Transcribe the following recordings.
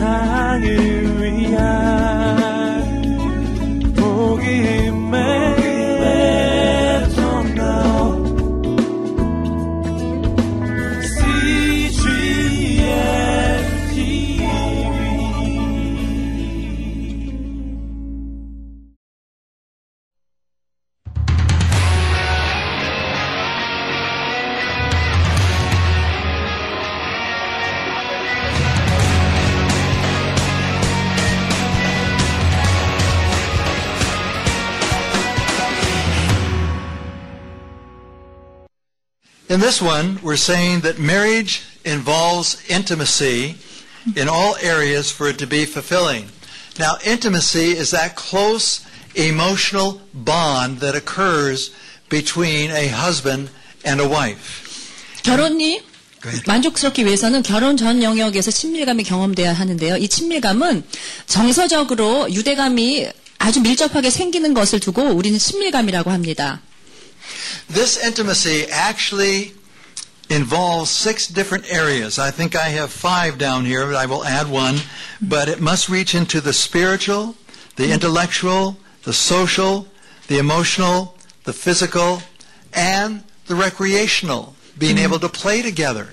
세상을 this one, we're saying that marriage involves intimacy in all areas for it to be fulfilling. Now, intimacy is that close emotional bond that occurs between a husband and a wife. 결혼이 만족스럽기 위해서는 결혼 전 영역에서 친밀감이 경험돼야 하는데요. 이 친밀감은 정서적으로 유대감이 아주 밀접하게 생기는 것을 두고 우리는 친밀감이라고 합니다. This intimacy actually involves six different areas. I think I have five down here, but I will add one. But it must reach into the spiritual, the intellectual, the social, the emotional, the physical, and the recreational. Being able to play together.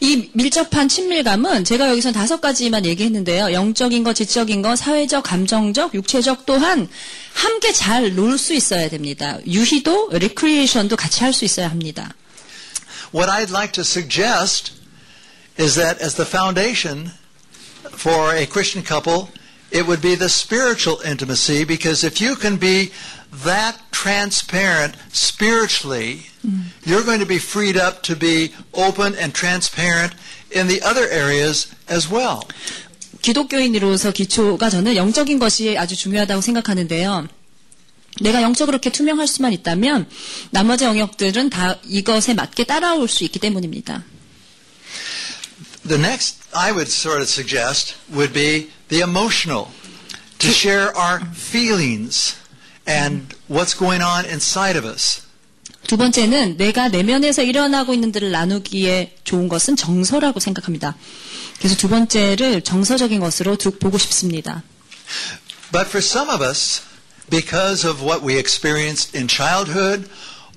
이 밀접한 친밀감은 제가 여기서 다섯 가지만 얘기했는데요. 영적인 것, 지적인 것, 사회적, 감정적, 육체적 또한 함께 잘 놀 수 있어야 됩니다. 유희도, 레크리에이션도 같이 할 수 있어야 합니다. What I'd like to suggest is that as the foundation for a Christian couple, it would be the spiritual intimacy because if you can be that transparent spiritually, you're going to be freed up to be open and transparent in the other areas as well. 기독교인으로서 기초가 저는 영적인 것이 아주 중요하다고 생각하는데요. 내가 영적으로 그렇게 투명할 수만 있다면 나머지 영역들은 다 이것에 맞게 따라올 수 있기 때문입니다. The next I would sort of suggest would be the emotional, to share our feelings and what's going on inside of us. 두 번째는 내가 내면에서 일어나고 있는 들을 나누기에 좋은 것은 정서라고 생각합니다. 그래서 두 번째를 정서적인 것으로 두, 보고 싶습니다. But for some of us, because of what we experienced in childhood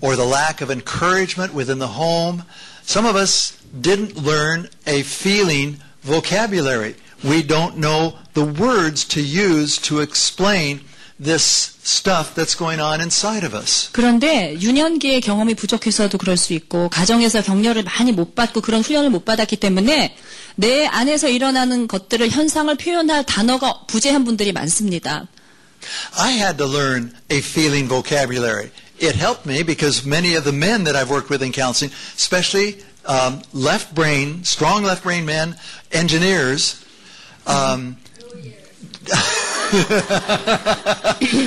or the lack of encouragement within the home, some of us didn't learn a feeling vocabulary. We don't know the words to use to explain this stuff that's going on inside of us. 그런데 유년기의 경험이 부족해서도 그럴 수 있고 가정에서 격려를 많이 못 받고 그런 훈련을 못 받았기 때문에 내 안에서 일어나는 것들을 현상을 표현할 단어가 부재한 분들이 많습니다. I had to learn a feeling vocabulary. It helped me because many of the men that I've worked with in counseling, especially um, left brain, strong left brain men, engineers, um,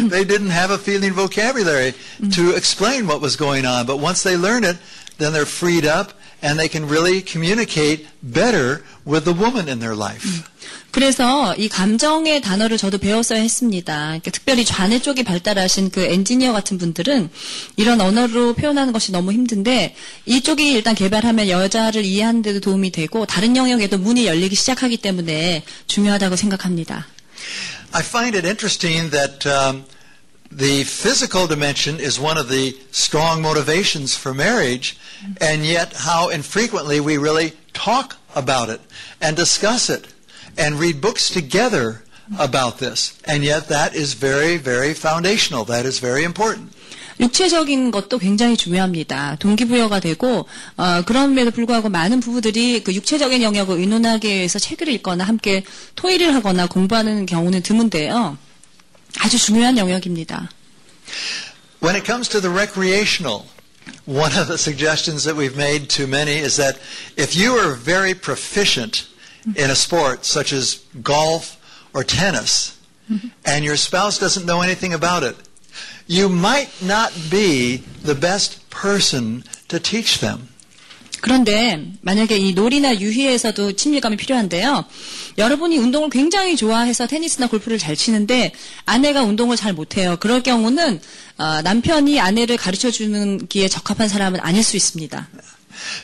they didn't have a feeling vocabulary to explain what was going on. But once they learn it, then they're freed up and they can really communicate better with the woman in their life. 그래서 이 감정의 단어를 저도 배웠어야 했습니다. 그러니까 특별히 좌뇌 쪽이 발달하신 그 엔지니어 같은 분들은 이런 언어로 표현하는 것이 너무 힘든데 이쪽이 일단 개발하면 여자를 이해하는 데도 도움이 되고 다른 영역에도 문이 열리기 시작하기 때문에 중요하다고 생각합니다. I find it interesting that um, the physical dimension is one of the strong motivations for marriage, and yet how infrequently we really talk about it and discuss it and read books together about this. And yet that is very, very foundational. That is very important. 육체적인 것도 굉장히 중요합니다. 동기부여가 되고 어, 그럼에도 불구하고 많은 부부들이 그 육체적인 영역을 의논하기 위해서 책을 읽거나 함께 토의를 하거나 공부하는 경우는 드문데요. 아주 중요한 영역입니다. When it comes to the recreational, one of the suggestions that we've made to many is that if you are very proficient in a sport such as golf or tennis, and your spouse doesn't know anything about it, you might not be the best person to teach them. 그런데 만약에 이 놀이나 유희에서도 친밀감이 필요한데요. 여러분이 운동을 굉장히 좋아해서 테니스나 골프를 잘 치는데 아내가 운동을 잘 못해요. 그럴 경우는 어, 남편이 아내를 가르쳐 주는 기에 적합한 사람은 아닐 수 있습니다.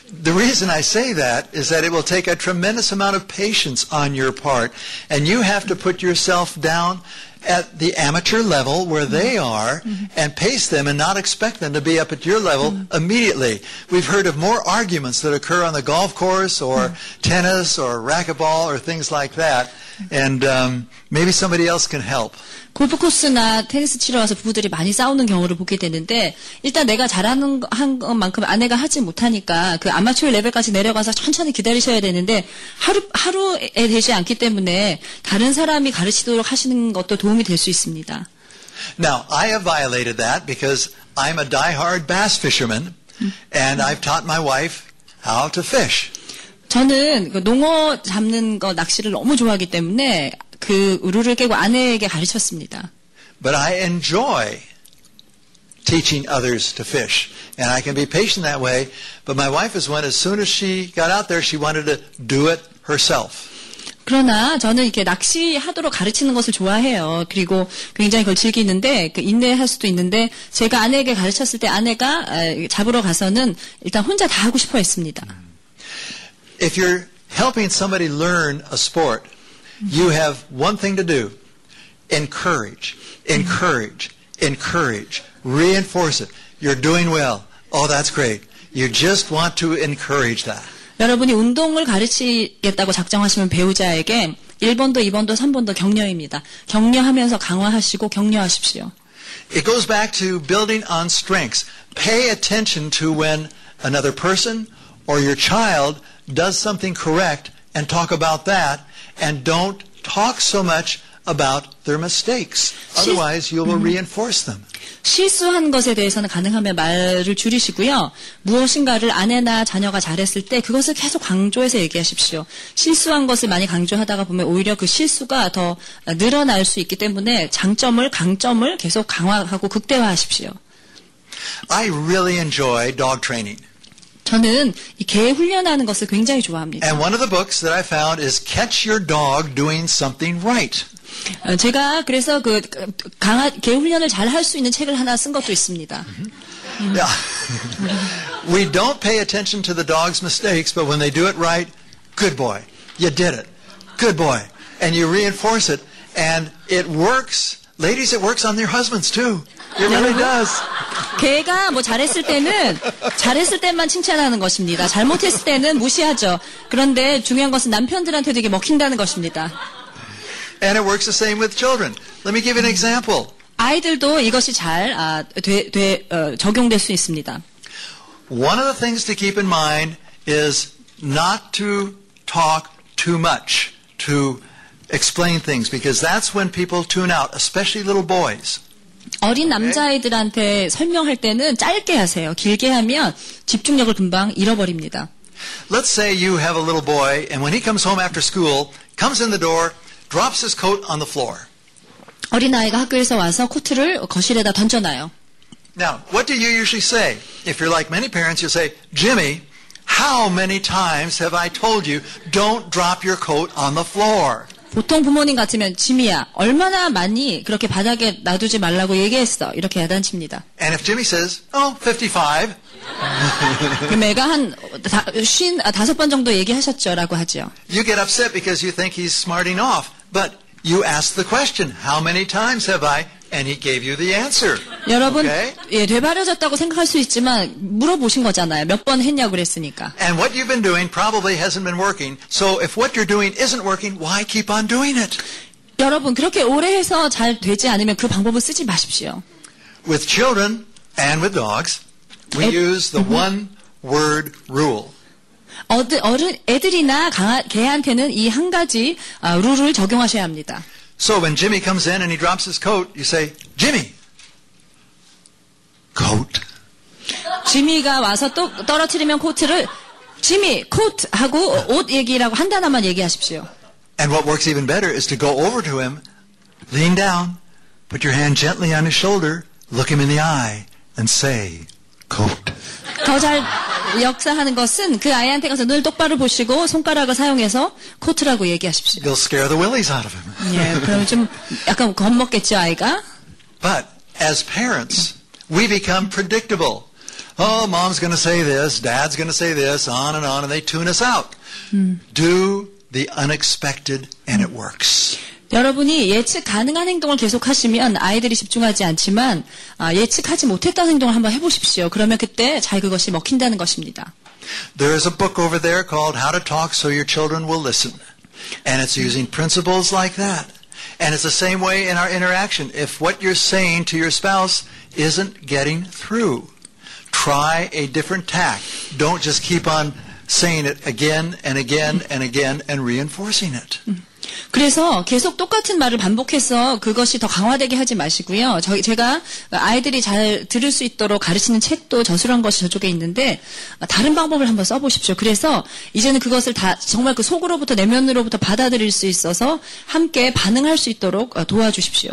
The reason I say that is that it will take a tremendous amount of patience on your part, and you have to put yourself down at the amateur level where they are and pace them and not expect them to be up at your level immediately. We've heard of more arguments that occur on the golf course or tennis or racquetball or things like that, and um, maybe somebody else can help. 골프 코스나 테니스 치러 와서 부부들이 많이 싸우는 경우를 보게 되는데 일단 내가 잘하는 거- 한 것만큼 아내가 하지 못하니까 그 아마추어 레벨까지 내려가서 천천히 기다리셔야 되는데 하루 하루에 되지 않기 때문에 다른 사람이 가르치도록 하시는 것도 도움 이 될 수 있습니다. Now, I have violated that because I'm a die-hard bass fisherman, and I've taught my wife how to fish. 저는 그 농어 잡는 거 낚시를 너무 좋아하기 때문에 그 룰을 깨고 아내에게 가르쳤습니다. But I enjoy teaching others to fish. And I can be patient that way. But my wife is one, as soon as she got out there, she wanted to do it herself. 그러나 저는 이렇게 낚시하도록 가르치는 것을 좋아해요. 그리고 굉장히 그걸 즐기는데 그 인내할 수도 있는데 제가 아내에게 가르쳤을 때 아내가 에, 잡으러 가서는 일단 혼자 다 하고 싶어 했습니다. If you're helping somebody learn a sport, you have one thing to do. Encourage, encourage, encourage. Reinforce it. You're doing well. Oh, that's great. You just want to encourage that. 여러분이 운동을 가르치겠다고 작정하시면 배우자에게 1번도 2번도 3번도 격려입니다. 격려하면서 강화하시고 격려하십시오. It goes back to building on strengths. Pay attention to when another person or your child does something correct and talk about that and don't talk so much about their mistakes. Otherwise, you will reinforce them. 실수한 것에 대해서는 가능하면 말을 줄이시고요. 무엇인가를 아내나 자녀가 잘했을 때 그것을 계속 강조해서 얘기하십시오. 실수한 것을 많이 강조하다가 보면 오히려 그 실수가 더 늘어날 수 있기 때문에 장점을 강점을 계속 강화하고 극대화하십시오. I really enjoy dog training. 저는 이 개 훈련하는 것을 굉장히 좋아합니다. And one of the books that I found is Catch Your Dog Doing Something Right. 어, 제가 그래서 그 강아 개 훈련을 잘 할 수 있는 책을 하나 쓴 것도 있습니다. Yeah. we don't pay attention to the dog's mistakes, but when they do it right, good boy. You did it. Good boy. And you reinforce it, and it works. Ladies, it works on their husbands too. It really does. 개가 뭐 잘했을 때는 잘했을 때만 칭찬하는 것입니다. 잘못했을 때는 무시하죠. 그런데 중요한 것은 남편들한테도 이게 먹힌다는 것입니다. And it works the same with children. Let me give you an example. 아이들도 이것이 잘 아, 돼- 돼- 어, 적용될 수 있습니다. One of the things to keep in mind is not to talk too much to explain things because that's when people tune out, especially little boys. 어린 남자아이들한테 설명할 때는 짧게 하세요. 길게 하면 집중력을 금방 잃어버립니다. Let's say you have a little boy, and when he comes home after school, comes in the door, drops his coat on the floor. 어린아이가 학교에서 와서 코트를 거실에다 던져놔요. Now, what do you usually say? If you're like many parents, you'll say, Jimmy, how many times have I told you don't drop your coat on the floor? 보통 부모님 같으면 지미야 얼마나 많이 그렇게 바닥에 놔두지 말라고 얘기했어 이렇게 야단칩니다. And if Jimmy says, oh, 55, 그럼 애가 한 다, 쉰, 아, 다섯 번 정도 얘기하셨죠라고 하죠. you get upset because you think he's smarting off. But you ask the question, how many times have I? And he gave you the answer. 여러분 Okay? 예, 되바려졌다고 생각할 수 있지만 물어보신 거잖아요. 몇 번 했냐고 그랬으니까. And what you've been doing probably hasn't been working. So if what you're doing isn't working, why keep on doing it? 여러분 그렇게 오래 해서 잘 되지 않으면 그 방법을 쓰지 마십시오. With children and with dogs, we Ed- use the one word rule. 어드, 어른, 애들이나 강아, 개한테는 이 한 가지 아, 룰을 적용하셔야 합니다. So when Jimmy comes in and he drops his coat, you say, Jimmy, coat. 지미가 와서 또 떨어뜨리면 코트를 지미 코트 하고 옷 얘기라고 한 단어만 얘기하십시오. And what works even better is to go over to him, lean down, put your hand gently on his shoulder, look him in the eye, and say, coat. 더 잘 역사하는 것은 그 아이한테 가서 눈을 똑바로 보시고 손가락을 사용해서 코트라고 얘기하십시오. You'll scare the willies out of him. 예, 그럼 좀 약간 겁먹겠죠 아이가. But as parents, we become predictable. Oh, mom's going to say this, dad's going to say this, on and on, and they tune us out. Do the unexpected, and it works. 여러분이 예측 가능한 행동을 계속 하시면 아이들이 집중하지 않지만 아, 예측하지 못했던 행동을 한번 해보십시오. 그러면 그때 잘 그것이 먹힌다는 것입니다. There is a book over there called How to Talk So Your Children Will Listen. And it's using principles like that. And it's the same way in our interaction. If what you're saying to your spouse isn't getting through, try a different tack. Don't just keep on saying it again and again and again and reinforcing it. Mm-hmm. 그래서 계속 똑같은 말을 반복해서 그것이 더 강화되게 하지 마시고요. 저희 제가 아이들이 잘 들을 수 있도록 가르치는 책도 저술한 것이 저쪽에 있는데 다른 방법을 한번 써보십시오. 그래서 이제는 그것을 다 정말 그 속으로부터 내면으로부터 받아들일 수 있어서 함께 반응할 수 있도록 어, 도와주십시오.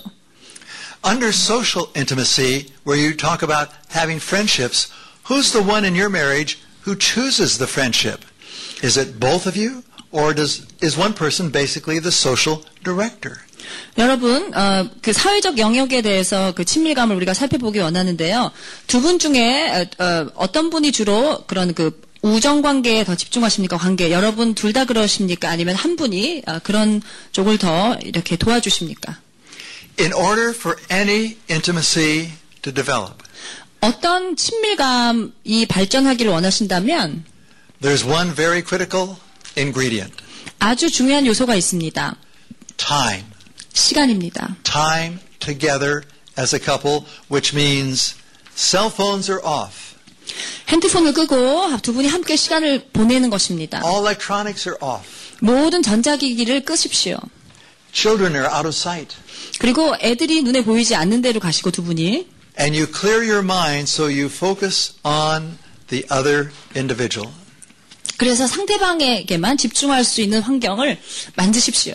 Under social intimacy, where you talk about having friendships, who's the one in your marriage who chooses the friendship? Is it both of you? Or does, is one person basically the social director? 여러분, 어, 그 사회적 영역에 대해서 그 친밀감을 우리가 살펴보기 원하는데요. 두 분 중에 어, 떤 분이 주로 그런 그 우정 관계에 더 집중하십니까? 관계. 여러분 둘 다 그러십니까? 아니면 한 분이 어, 그런 쪽을 더 이렇게 도와주십니까? In order for any intimacy to develop, 어떤 친밀감이 발전하기를 원하신다면 there's one very critical ingredient. 아주 중요한 요소가 있습니다. Time. 시간입니다. Time together as a couple, which means cell phones are off. 핸드폰을 끄고 두 분이 함께 시간을 보내는 것입니다. All electronics are off. 모든 전자기기를 끄십시오. Children are out of sight. 그리고 애들이 눈에 보이지 않는 데로 가시고 두 분이 And you clear your mind so you focus on the other individual. 그래서 상대방에게만 집중할 수 있는 환경을 만드십시오.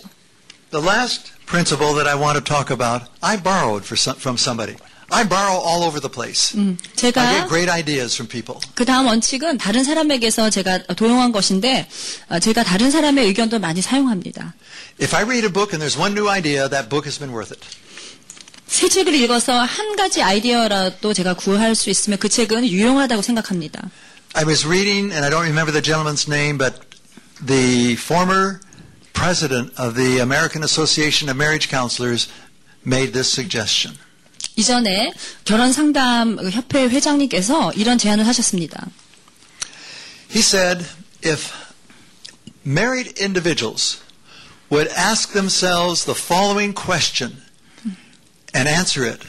The last principle that I want to talk about, I borrowed for some, from somebody. I borrow all over the place. I get 제가 great ideas from people. 그 다음 원칙은 다른 사람에게서 제가 도용한 것인데 어, 제가 다른 사람의 의견도 많이 사용합니다. If I read a book and there's one new idea, that book has been worth it. 새 책을 읽어서 한 가지 아이디어라도 제가 구할 수 있으면 그 책은 유용하다고 생각합니다. I was reading, and I don't remember the gentleman's name, but the former president of the American Association of Marriage Counselors made this suggestion. 이전에 결혼 상담 협회 회장님께서 이런 제안을 하셨습니다. He said, if married individuals would ask themselves the following question and answer it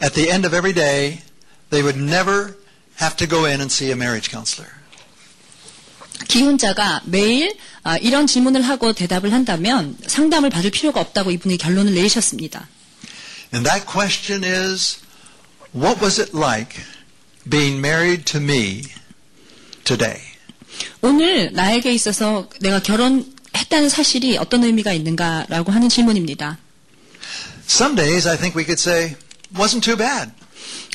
at the end of every day, they would never have to go in and see a marriage counselor. 기혼자가 매일 아, 이런 질문을 하고 대답을 한다면 상담을 받을 필요가 없다고 이분이 결론을 내리셨습니다. And that question is, what was it like being married to me today? 오늘 나에게 있어서 내가 결혼했다는 사실이 어떤 의미가 있는가라고 하는 질문입니다. Some days I think we could say, wasn't too bad.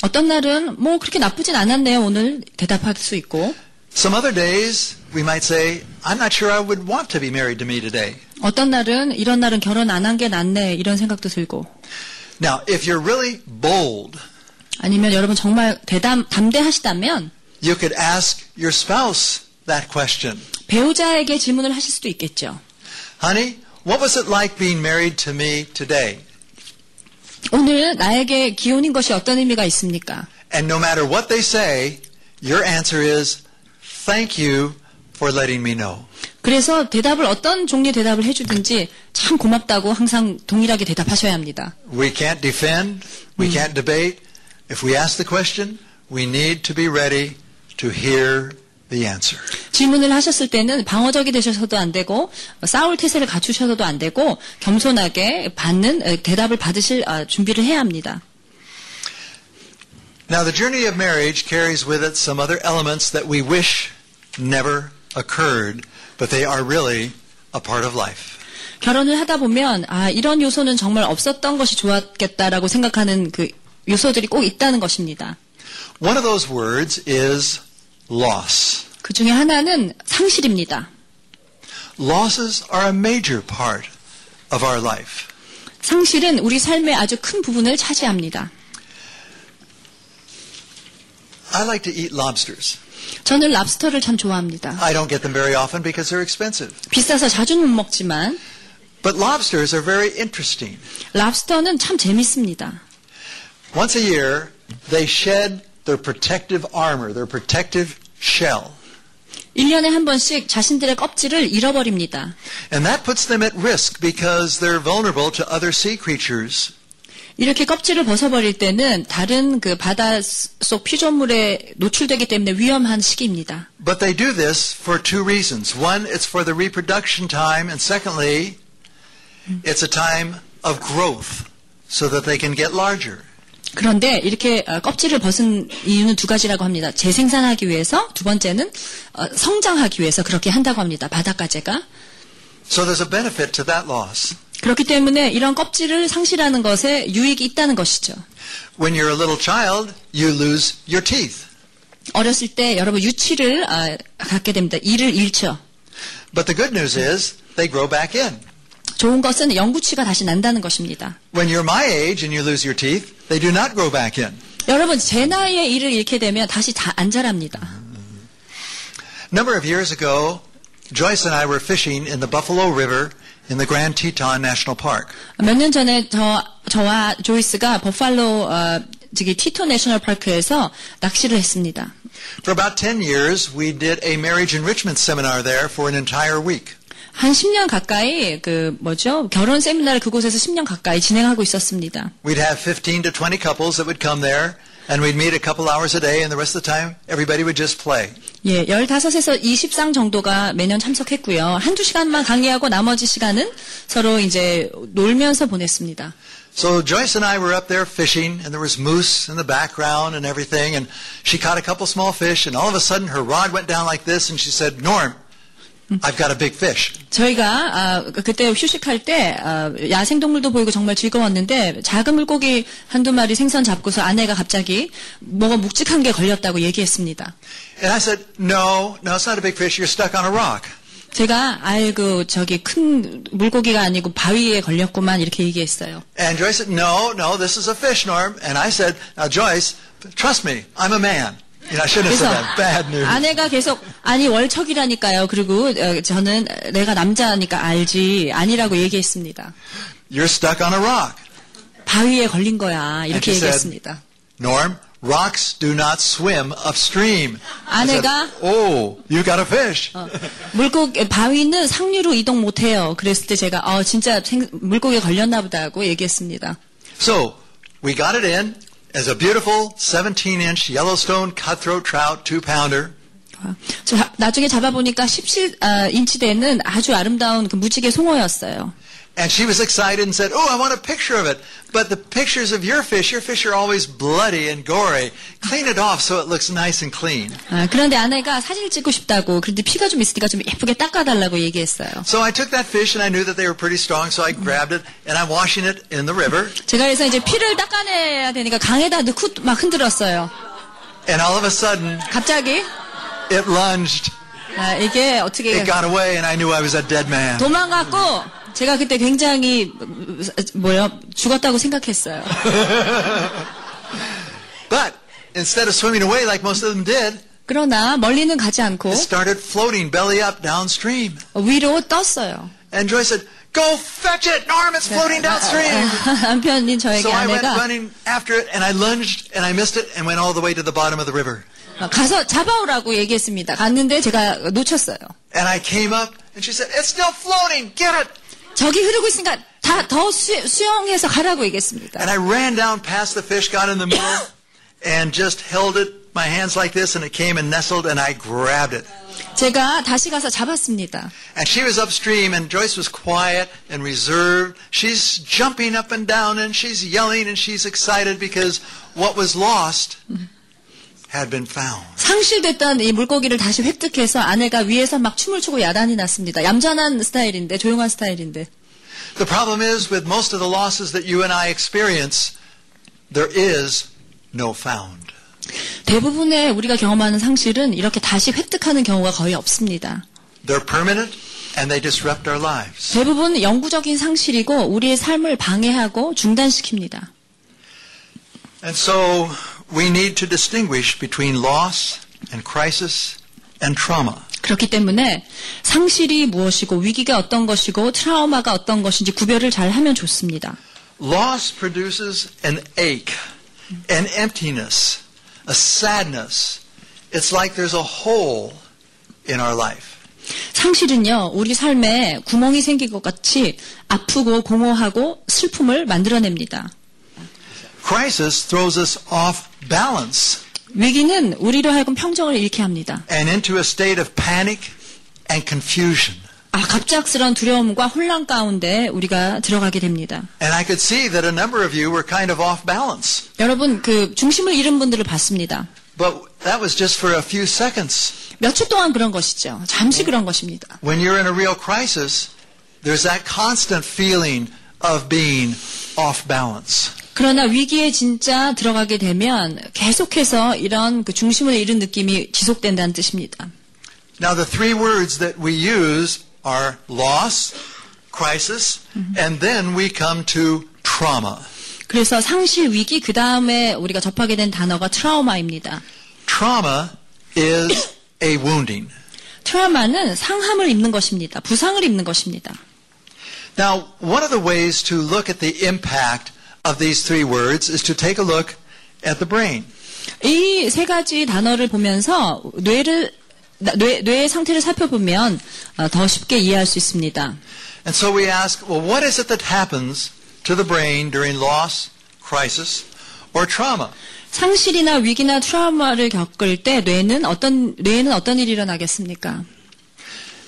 어떤 날은 뭐 그렇게 나쁘진 않았네요. 오늘 대답할 수 있고 Some other days we might say, I'm not sure I would want to be married to me today. 어떤 날은 이런 날은 결혼 안 한 게 낫네 이런 생각도 들고 Now, if you're really bold, 아니면 여러분 정말 대담 담대하시다면 you could ask your spouse that question. 배우자에게 질문을 하실 수도 있겠죠. Honey, what was it like being married to me today? 오늘 나에게 기혼인 것이 어떤 의미가 있습니까? And no matter what they say, your answer is, thank you for letting me know. 그래서 대답을 어떤 종류의 대답을 해주든지 참 고맙다고 항상 동일하게 대답하셔야 합니다. We can't defend, we can't debate. If we ask the question, we need to be ready to hear the answer. 질문을 하셨을 때는 방어적이 되셔서도 안 되고 싸울 태세를 갖추셔서도 안 되고 겸손하게 받는 에, 대답을 받으실 아, 준비를 해야 합니다. Now, the journey of marriage carries with it some other elements that we wish never occurred, but they are really a part of life. 결혼을 하다 보면 아 이런 요소는 정말 없었던 것이 좋았겠다라고 생각하는 그 요소들이 꼭 있다는 것입니다. One of those words is loss. 그 중에 하나는 상실입니다. Losses are a major part of our life. 상실은 우리 삶의 아주 큰 부분을 차지합니다. I like to eat lobsters. 저는 랍스터를 참 좋아합니다. I don't get them very often because they're expensive. 비싸서 자주는 못 먹지만 But lobsters are very interesting. 랍스터는 참 재밌습니다. Once a year, they shed their protective armor, their protective shell. 1년에 한 번씩 자신들의 껍질을 잃어버립니다. And that puts them at risk because they're vulnerable to other sea creatures. 이렇게 껍질을 벗어버릴 때는 다른 그 바닷속 피조물에 노출되기 때문에 위험한 시기입니다. But they do this for two reasons. One, it's for the reproduction time, and secondly, it's a time of growth so that they can get larger. 그런데 이렇게 어, 껍질을 벗은 이유는 두 가지라고 합니다. 재생산하기 위해서, 두 번째는 어, 성장하기 위해서 그렇게 한다고 합니다. 바닷가재가. So there's a benefit to that loss. 그렇기 때문에 이런 껍질을 상실하는 것에 유익이 있다는 것이죠. When you're a little child, you lose your teeth. 어렸을 때 여러분 유치를 아, 갖게 됩니다. 이를 잃죠. But the good news is they grow back in. 좋은 것은 영구치가 다시 난다는 것입니다. When you're my age and you lose your teeth, they do not grow back in. 여러분 제 나이에 이를 잃게 되면 다시 다 안 자랍니다. Number of years ago, Joyce and I were fishing in the Buffalo River in the Grand Teton National Park. 몇 년 전에 저 저와 조이스가 버팔로 어, 저기 티토 내셔널 파크에서 낚시를 했습니다. For about 10 years, we did a marriage enrichment seminar there for an entire week. 한 10년 가까이 그 뭐죠 결혼 세미나를 그곳에서 10년 가까이 진행하고 있었습니다. We'd have 15 to 20 couples that would come there, and we'd meet a couple hours a day, and the rest of the time, everybody would just play. 예, 15에서 20상 정도가 매년 참석했고요. 한두 시간만 강의하고 나머지 시간은 서로 이제 놀면서 보냈습니다. So Joyce and I were up there fishing, and there was moose in the background and everything, and she caught a couple small fish, and all of a sudden her rod went down like this, and she said, Norm, I've got a big fish. 저희가 아, 그때 휴식할 때 아, 야생동물도 보이고 정말 즐거웠는데 작은 물고기 한두 마리 생선 잡고서 아내가 갑자기 뭐가 묵직한 게 걸렸다고 얘기했습니다. And I said, No, no, it's not a big fish. You're stuck on a rock. 제가 아이고 저기 큰 물고기가 아니고 바위에 걸렸구만 이렇게 얘기했어요. And Joyce said, No, no, this is a fish, Norm. And I said, Now, Joyce, trust me, I'm a man. 그래서. 아내가 계속 아니 월척이라니까요. 그리고 어, 저는 내가 남자니까 알지 아니라고 얘기했습니다. You're stuck on a rock. 바위에 걸린 거야 이렇게 she said, 얘기했습니다. Norm, rocks do not swim upstream. 아내가 oh, you got a fish. 물고기 바위는 상류로 이동 못 해요. 그랬을 때 제가 어 진짜 생- 물고기에 걸렸나 보다 하고 얘기했습니다. So we got it in as a beautiful 17-inch Yellowstone cutthroat trout, two-pounder. 아, 나중에 잡아보니까 17인치 되는 아주 아름다운 그 무지개 송어였어요. And she was excited and said, "Oh, I want a picture of it." But the pictures of your fish, your fish are always bloody and gory. Clean it off so it looks nice and clean. 아, 그런데 아내가 사진을 찍고 싶다고 그런데 피가 좀 있으니까 좀 예쁘게 닦아달라고 얘기했어요. So I took that fish and I knew that they were pretty strong, so I grabbed it and I'm washing it in the river. 제가 그래서 이제 피를 닦아내야 되니까 강에다 넣고 막 흔들었어요. And all of a sudden, 갑자기 it lunged. 아, 이게 어떻게 It got away and I knew I was a dead man. 도망갔고 제가 그때 굉장히 뭐요 죽었다고 생각했어요. But instead of swimming away like most of them did, 그러나 멀리는 가지 않고 it started floating belly up downstream. 위로 떴어요. And Joyce said, Go fetch it, Norm, it's floating downstream. 남편인 저에게 So I went 아내가 running after it and I lunged and I missed it and went all the way to the bottom of the river. 가서 잡아오라고 얘기했습니다. 갔는데 제가 놓쳤어요. And I came up and she said, It's still floating, get it. 저기 흐르고 있으니까 다 더 수영해서 가라고 얘기했습니다. And I ran down past the fish, got in the middle, and just held it, my hands like this, and it came and nestled and I grabbed it. 제가 다시 가서 잡았습니다. And she was upstream, and Joyce was quiet and reserved. She's jumping up and down, and she's yelling, and she's excited because what was lost had been found. 상실됐던 이 물고기를 다시 획득해서 아내가 위에서 막 춤을 추고 야단이 났습니다. 얌전한 스타일인데 조용한 스타일인데 The problem is, with most of the losses that you and I experience, there is no found. 대부분의 우리가 경험하는 상실은 이렇게 다시 획득하는 경우가 거의 없습니다. They're permanent, and they disrupt our lives. 대부분 영구적인 상실이고 우리의 삶을 방해하고 중단시킵니다. And so we need to distinguish between loss and crisis and trauma. 그렇기 때문에 상실이 무엇이고 위기가 어떤 것이고 트라우마가 어떤 것인지 구별을 잘 하면 좋습니다. Loss produces an ache, an emptiness, a sadness. It's like there's a hole in our life. 상실은요, 우리 삶에 구멍이 생긴 것 같이 아프고 공허하고 슬픔을 만들어냅니다. Crisis throws us off balance 위기는 우리로 하여금 평정을 잃게 합니다. and into a state of panic and confusion. 아, 갑작스런 두려움과 혼란 가운데 우리가 들어가게 됩니다. And I could see that a number of you were kind of off balance. 여러분, 그 중심을 잃은 분들을 봤습니다. But that was just for a few seconds. 며칠 동안 그런 것이죠. 잠시 그런 것입니다. When you're in a real crisis, there's that constant feeling of being off balance. 그러나 위기에 진짜 들어가게 되면 계속해서 이런 그 중심을 잃은 느낌이 지속된다는 뜻입니다. Now, the three words that we use are loss, crisis, and then we come to trauma. 그래서 상실 위기 그 다음에 우리가 접하게 된 단어가 트라우마입니다. Trauma is a wounding. 트라우마는 상함을 입는 것입니다. 부상을 입는 것입니다. Now, one of the ways to look at the impact of these three words is to take a look at the brain. 이 세 가지 단어를 보면서 뇌를 뇌, 뇌의 상태를 살펴보면 어, 더 쉽게 이해할 수 있습니다. And so we ask, well, what is it that happens to the brain during loss, crisis, or trauma? 상실이나 위기나 트라우마를 겪을 때 뇌는 어떤 뇌에는 어떤 일이 일어나겠습니까?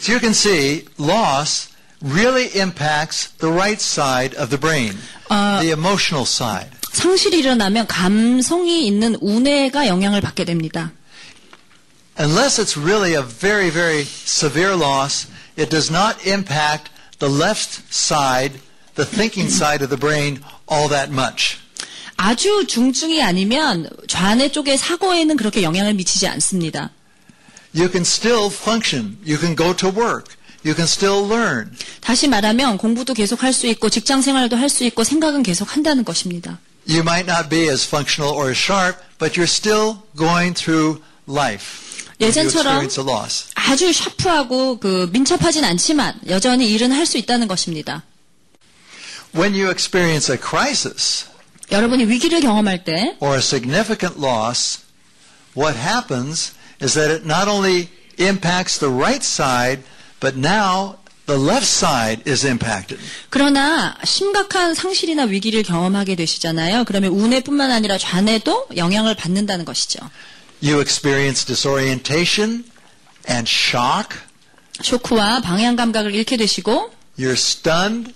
So you can see loss really impacts the right side of the brain, Uh, the emotional side. 상실이 일어나면 감성이 있는 우뇌가 영향을 받게 됩니다. Unless it's really a very, very severe loss, it does not impact the left side, the thinking side of the brain, all that much. 아주 중증이 아니면 좌뇌 쪽의 사고에는 그렇게 영향을 미치지 않습니다. You can still function. You can go to work. You can still learn. 다시 말하면 공부도 계속 할 수 있고 직장 생활도 할 수 있고 생각은 계속 한다는 것입니다. You might not be as functional or as sharp, but you're still going through life. if you 예전처럼 experience a loss. 아주 샤프하고 그 민첩하진 않지만 여전히 일은 할 수 있다는 것입니다. When you experience a crisis 여러분이 위기를 경험할 때 or a significant loss, what happens is that it not only impacts the right side, but now the left side is impacted. 그러나 심각한 상실이나 위기를 경험하게 되시잖아요. 그러면 우뇌뿐만 아니라 좌뇌도 영향을 받는다는 것이죠. You experience disorientation and shock. 쇼크와 방향 감각을 잃게 되시고 You're stunned.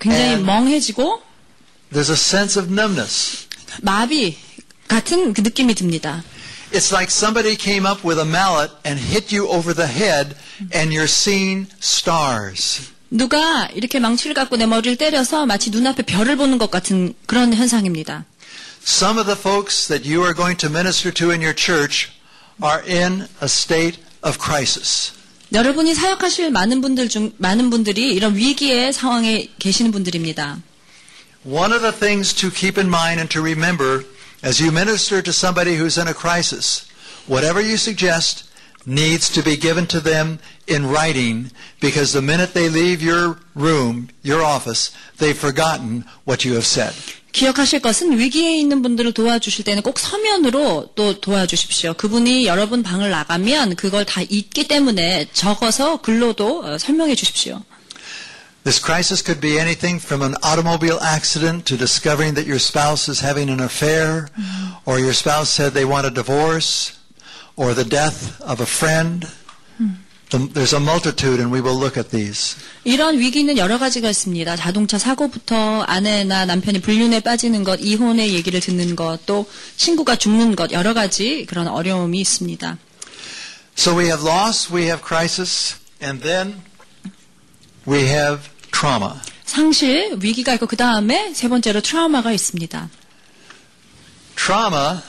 굉장히 멍해지고 There's a sense of numbness. 마비 같은 그 느낌이 듭니다. It's like somebody came up with a mallet and hit you over the head and you're seeing stars. 누가 이렇게 망치를 갖고 내 머리를 때려서 마치 눈앞에 별을 보는 것 같은 그런 현상입니다. Some of the folks that you are going to minister to in your church are in a state of crisis. 여러분이 사역하실 많은 분들 중 많은 분들이 이런 위기의 상황에 계시는 분들입니다. One of the things to keep in mind and to remember as you minister to somebody who's in a crisis, whatever you suggest needs to be given to them in writing because the minute they leave your room, your office, they've forgotten what you have said. 기억하실 것은 위기에 있는 분들을 도와주실 때는 꼭 서면으로 또 도와주십시오. 그분이 여러분 방을 나가면 그걸 다 잊기 때문에 적어서 글로도 어, 설명해 주십시오. This crisis could be anything from an automobile accident to discovering that your spouse is having an affair, or your spouse said they want a divorce, or the death of a friend. The- There's a multitude, and we will look at these. 이런 위기는 여러 가지가 있습니다. 자동차 사고부터 아내나 남편이 불륜에 빠지는 것, 이혼의 얘기를 듣는 것, 또 친구가 죽는 것, 여러 가지 그런 어려움이 있습니다. So we have loss, we have crisis, and then we have trauma. 상실, 위기가 있고 그 다음에 세 번째로 트라우마가 있습니다. Trauma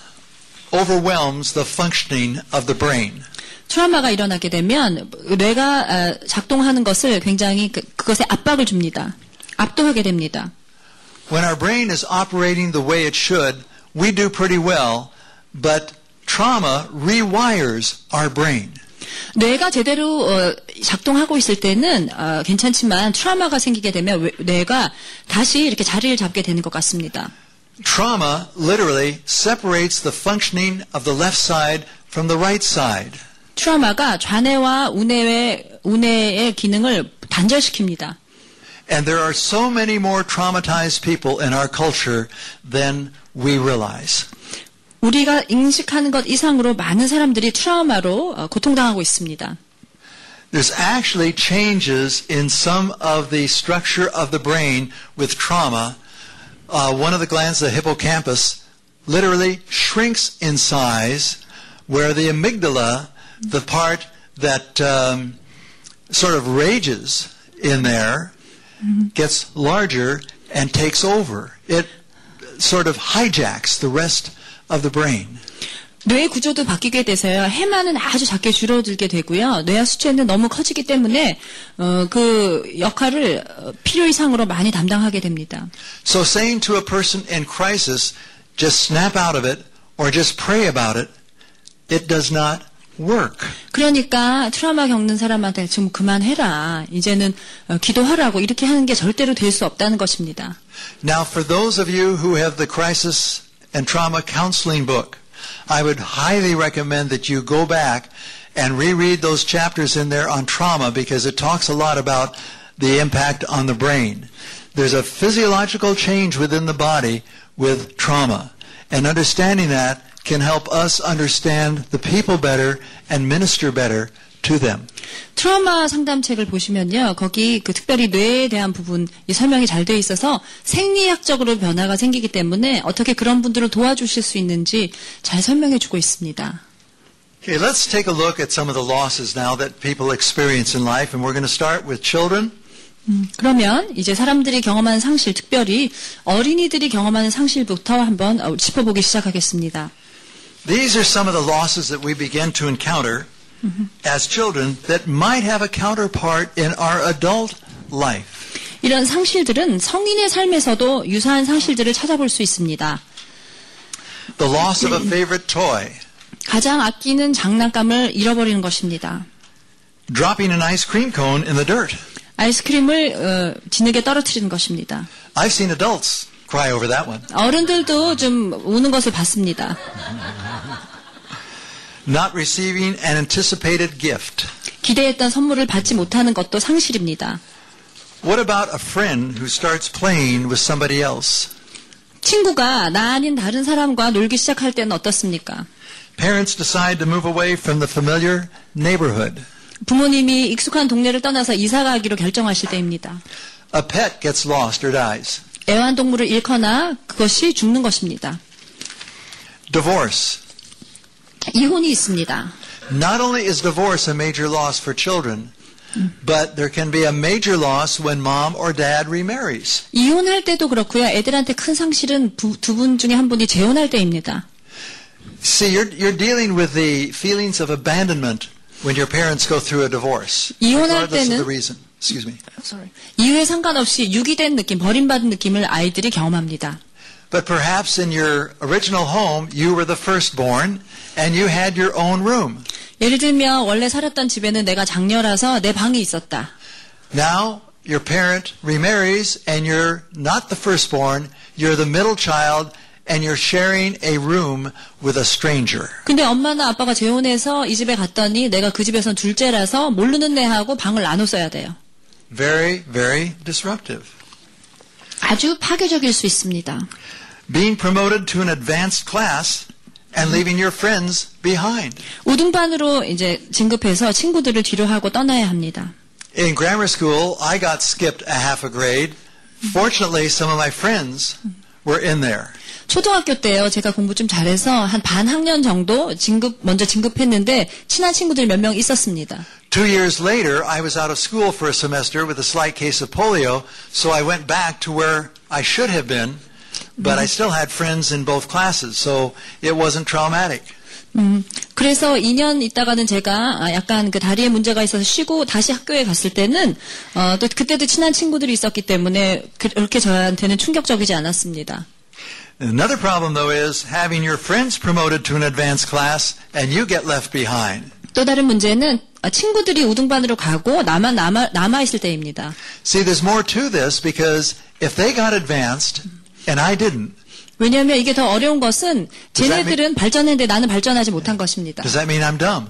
overwhelms the functioning of the brain. 트라우마가 일어나게 되면 뇌가 아, 작동하는 것을 굉장히 그, 그것에 압박을 줍니다. 압도하게 됩니다. When our brain is operating the way it should, we do pretty well but trauma rewires our brain. 뇌가 제대로 어, 작동하고 있을 때는 어, 괜찮지만 트라우마가 생기게 되면 왜- 뇌가 다시 이렇게 자리를 잡게 되는 것 같습니다. Trauma literally separates the functioning of the left side from the right side. 트라우마가 좌뇌와 우뇌의, 우뇌의 기능을 단절시킵니다. And there are so many more traumatized people in our culture than we realize. 우리가 인식하는 것 이상으로 많은 사람들이 트라우마로 어, 고통당하고 있습니다. There's actually changes in some of the structure of the brain with trauma. Uh, one of the glands, the hippocampus, literally shrinks in size, where the amygdala, the part that um, sort of rages in there, gets larger and takes over. It sort of hijacks the rest of the brain. 뇌 구조도 바뀌게 돼서요. 해마는 아주 작게 줄어들게 되고요. 뇌하 수체는 너무 커지기 때문에 어, 그 역할을 어, 필요 이상으로 많이 담당하게 됩니다. So saying to a person in crisis, just snap out of it or just pray about it, it does not work. 그러니까 트라우마 겪는 사람한테 좀 그만해라. 이제는 어, 기도하라고 이렇게 하는 게 절대로 될 수 없다는 것입니다. Now, for those of you who have the crisis and trauma counseling book, I would highly recommend that you go back and reread those chapters in there on trauma because it talks a lot about the impact on the brain. There's a physiological change within the body with trauma. And understanding that can help us understand the people better and minister better to them. 트라우마 상담책을 보시면요. 거기 그 특별히 뇌에 대한 부분 이 설명이 잘 되어 있어서 생리학적으로 변화가 생기기 때문에 어떻게 그런 분들을 도와주실 수 있는지 잘 설명해 주고 있습니다. Okay, let's take a look at some of the losses now that people experience in life, and we're going to start with children. 그러면 이제 사람들이 경험하는 상실, 특별히 어린이들이 경험하는 상실부터 한번 어, 짚어보기 시작하겠습니다. These are some of the losses that we begin to encounter as children that might have a counterpart in our adult life. 이런 상실들은 성인의 삶에서도 유사한 상실들을 찾아볼 수 있습니다. The loss of a favorite toy, 가장 아끼는 장난감을 잃어버리는 것입니다. dropping an ice cream cone in the dirt. 아이스크림을 어, 진흙에 떨어뜨리는 것입니다. I've seen adults cry over that one. 어른들도 좀 우는 것을 봤습니다. Not receiving an anticipated gift. 기대했던 선물을 받지 못하는 것도 상실입니다. What about a friend who starts playing with somebody else? 친구가 나 아닌 다른 사람과 놀기 시작할 때는 어떻습니까? Parents decide to move away from the familiar neighborhood. 부모님이 익숙한 동네를 떠나서 이사 가기로 결정하실 때입니다. A pet gets lost or dies. 애완동물을 잃거나 그것이 죽는 것입니다. Divorce. 이혼이 있습니다. Not only is divorce a major loss for children, but there can be a major loss when mom or dad remarries. 이혼할 때도 그렇고요. 애들한테 큰 상실은 두 분 중에 한 분이 재혼할 때입니다. See, you're, you're dealing with the feelings of abandonment when your parents go through a divorce, 이혼할 regardless of 때는- the reason. Excuse me. 이유에 상관없이 유기된 느낌, 버림받은 느낌을 아이들이 경험합니다. But perhaps in your original home, you were the firstborn and you had your own room. 예를 들면 원래 살았던 집에는 내가 장녀라서 내 방이 있었다. Now, your parent remarries and you're not the firstborn, you're the middle child and you're sharing a room with a stranger. 근데 엄마나 아빠가 재혼해서 이 집에 갔더니 내가 그 집에선 둘째라서 모르는 애하고 방을 나눠 써야 돼요. Very, very disruptive. 아주 파괴적일 수 있습니다. Being promoted to an advanced class and leaving your friends behind. 우등반으로 이제 진급해서 친구들을 뒤로 하고 떠나야 합니다. In grammar school, I got skipped a half a grade. Fortunately, some of my friends were in there. 초등학교 때요, 제가 공부 좀 잘해서 한 반 학년 정도 진급, 먼저 진급했는데 친한 친구들이 몇 명 있었습니다. Two years later, I was out of school for a semester with a slight case of polio, so I went back to where I should have been, But I still had friends in both classes, so it wasn't traumatic. 음, 그래서 2년 있다가는 제가 아, 약간 그 다리에 문제가 있어서 쉬고 다시 학교에 갔을 때는 어, 또 그때도 친한 친구들이 있었기 때문에 그렇게 저한테는 충격적이지 않았습니다. Another problem, though, is having your friends promoted to an advanced class and you get left behind. 또 다른 문제는 아, 친구들이 우등반으로 가고 나만 남아, 남아 있을 때입니다. See, there's more to this because if they got advanced and I didn't, 왜냐하면 이게 더 어려운 것은 Does that 쟤네들은 발전했는데 나는 발전하지 못한 것입니다. does that mean I'm dumb?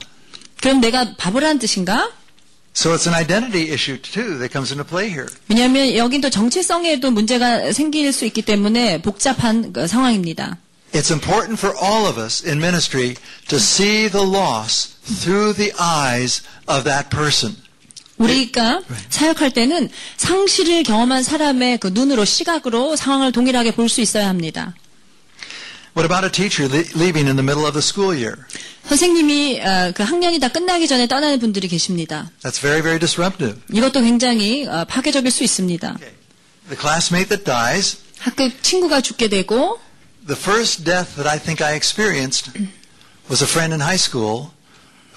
그럼 내가 바보라는 뜻인가? So it's an identity issue, too, that comes into play here. 왜냐하면 여긴 또 정체성에도 문제가 생길 수 있기 때문에 복잡한 그 상황입니다. It's important for all of us in ministry to see the loss through the eyes of that person. 우리가 사역할 때는 상실을 경험한 사람의 그 눈으로 시각으로 상황을 동일하게 볼 수 있어야 합니다. What about a teacher le- leaving in the middle of the school year? 선생님이 어, 그 학년이 다 끝나기 전에 떠나는 분들이 계십니다. That's very, very disruptive. 이것도 굉장히 어, 파괴적일 수 있습니다. The classmate that dies, 학교 친구가 죽게 되고 the first death that I think I experienced was a friend in high school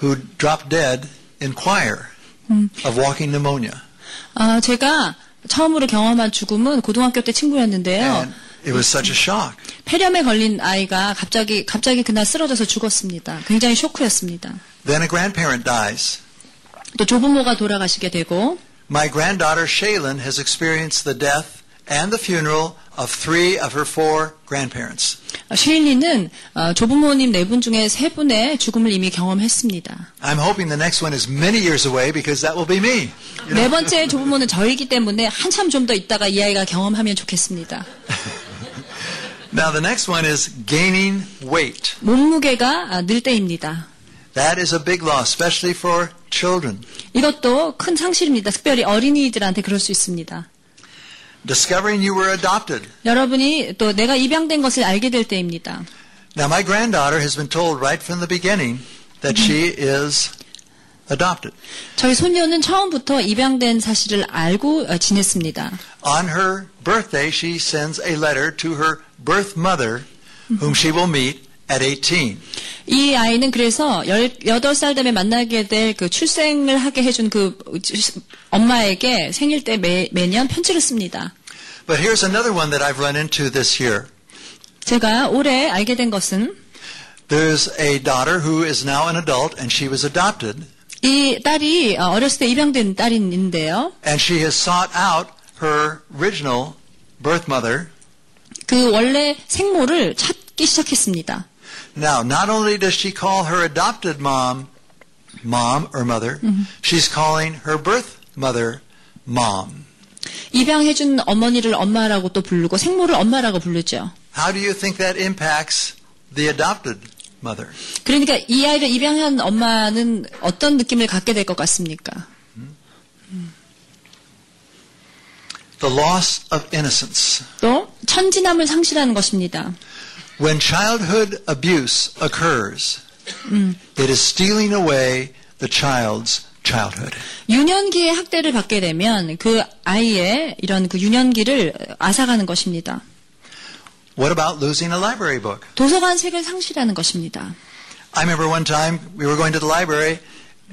who dropped dead in choir of walking pneumonia. 아, 제가 처음으로 경험한 죽음은 고등학교 때 친구였는데요. And it was such a shock. 폐렴에 걸린 아이가 갑자기 갑자기 그날 쓰러져서 죽었습니다. 굉장히 쇼크였습니다. Then a grandparent dies. 또 조부모가 돌아가시게 되고 My granddaughter Shaylin has experienced the death and the funeral of three of her four grandparents. 어, 쉐일리는 어, 조부모님 네 분 중에 세 분의 죽음을 이미 경험했습니다. I'm hoping the next one is many years away because that will be me. You know? 네 번째 조부모는 저이기 때문에 한참 좀 더 있다가 이 아이가 경험하면 좋겠습니다. Now the next one is gaining weight. 몸무게가 아, 늘 때입니다. That is a big loss, especially for children. 이것도 큰 상실입니다. 특별히 어린이들한테 그럴 수 있습니다. Discovering you were adopted. 여러분이 또 내가 입양된 것을 알게 될 때입니다. Now my granddaughter has been told right from the beginning that she is adopted. 저희 손녀는 처음부터 입양된 사실을 알고 어, 지냈습니다. On her birthday, she sends a letter to her birth mother, whom she will meet at 18. 이 아이는 그래서 18살 되면 만나게 될 그 출생을 하게 해준 그 엄마에게 생일 때 매, 매년 편지를 씁니다. But here's another one that I've run into this year. 제가 올해 알게 된 것은 There's a daughter who is now an adult and she was adopted 이 딸이 어, 어렸을 때 입양된 딸인데요. and she has sought out her original birth mother. 그 원래 생모를 찾기 시작했습니다. Now, not only does she call her adopted mom mom or mother, she's calling her birth mother mom. 입양해준 어머니를 엄마라고 또 부르고 생모를 엄마라고 부르죠. How do you think that impacts the adopted mother? 그러니까 이 아이를 입양한 엄마는 어떤 느낌을 갖게 될 것 같습니까? The loss of innocence. 또 천진함을 상실하는 것입니다. When childhood abuse occurs, it is stealing away the child's childhood. 유년기에 학대를 받게 되면 그 아이의 이런 그 유년기를 앗아가는 것입니다. What about losing a library book? 도서관 책을 상실하는 것입니다. I remember one time we were going to the library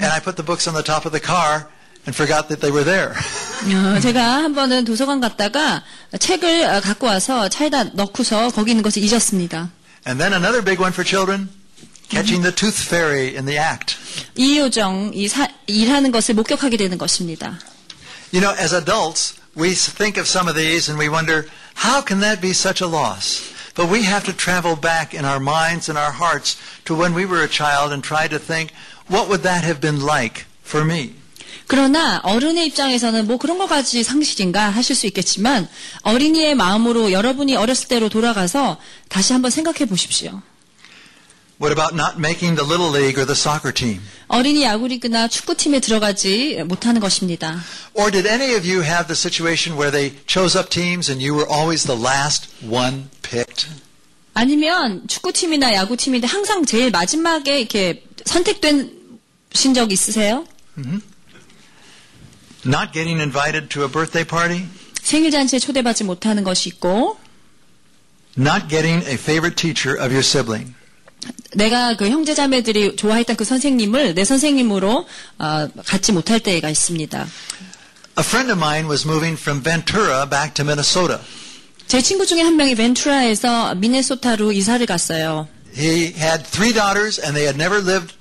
and I put the books on the top of the car and forgot that they were there. 어, 제가 한 번은 도서관 갔다가 책을 어, 갖고 와서 차에다 넣고서 거기 있는 것을 잊었습니다. and then another big one for children, catching the tooth fairy in the act. 이효정, 이 사- 일하는 것을 목격하게 되는 것입니다. You know, as adults, we think of some of these and we wonder, how can that be such a loss? But we have to travel back in our minds and our hearts to when we were a child and try to think, what would that have been like for me? 그러나 어른의 입장에서는 뭐 그런 것까지 상실인가 하실 수 있겠지만 어린이의 마음으로 여러분이 어렸을 때로 돌아가서 다시 한번 생각해 보십시오. What about not making the little league or the soccer team? 어린이 야구리그나 축구팀에 들어가지 못하는 것입니다. Or did any of you have the situation where they chose up teams and you were always the last one picked? 아니면 축구팀이나 야구팀인데 항상 제일 마지막에 이렇게 선택된 신적 있으세요? Not getting invited to a birthday party? 생일 잔치에 초대받지 못하는 것이 있고 Not getting a favorite teacher of your sibling? 내가 그 형제자매들이 좋아했던 그 선생님을 내 선생님으로 어, 갖지 못할 때가 있습니다. A friend of mine was moving from Ventura back to Minnesota. 제 친구 중에 한 명이 벤투라에서 미네소타로 이사를 갔어요. He had three daughters, and they had never lived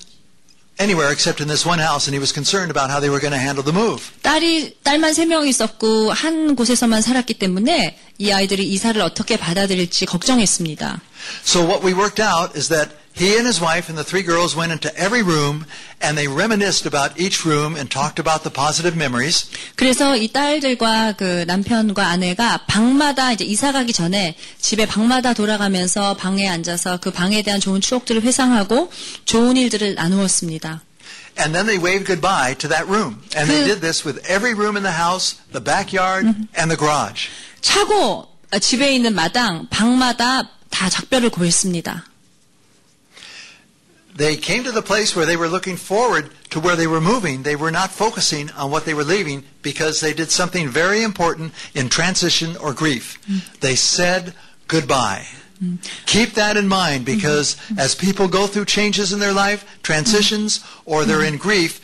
anywhere except in this one house, and he was concerned about how they were going to handle the move. 딸이 딸만 세 명 있었고 한 곳에서만 살았기 때문에 이 아이들이 이사를 어떻게 받아들일지 걱정했습니다. So what we worked out is that he and his wife and the three girls went into every room, and they reminisced about each room and talked about the positive memories. 그래서 이 딸들과 그 남편과 아내가 방마다 이제 이사 가기 전에 집에 방마다 돌아가면서 방에 앉아서 그 방에 대한 좋은 추억들을 회상하고 좋은 일들을 나누었습니다. And then they waved goodbye to that room. And they 그- did this with every room in the house, the backyard, and the garage. 차고 어, 집에 있는 마당, 방마다 다 작별을 고했습니다. They came to the place where they were looking forward to where they were moving. They were not focusing on what they were leaving because they did something very important in transition or grief. They said goodbye. Keep that in mind because as people go through changes in their life, transitions, or they're in grief,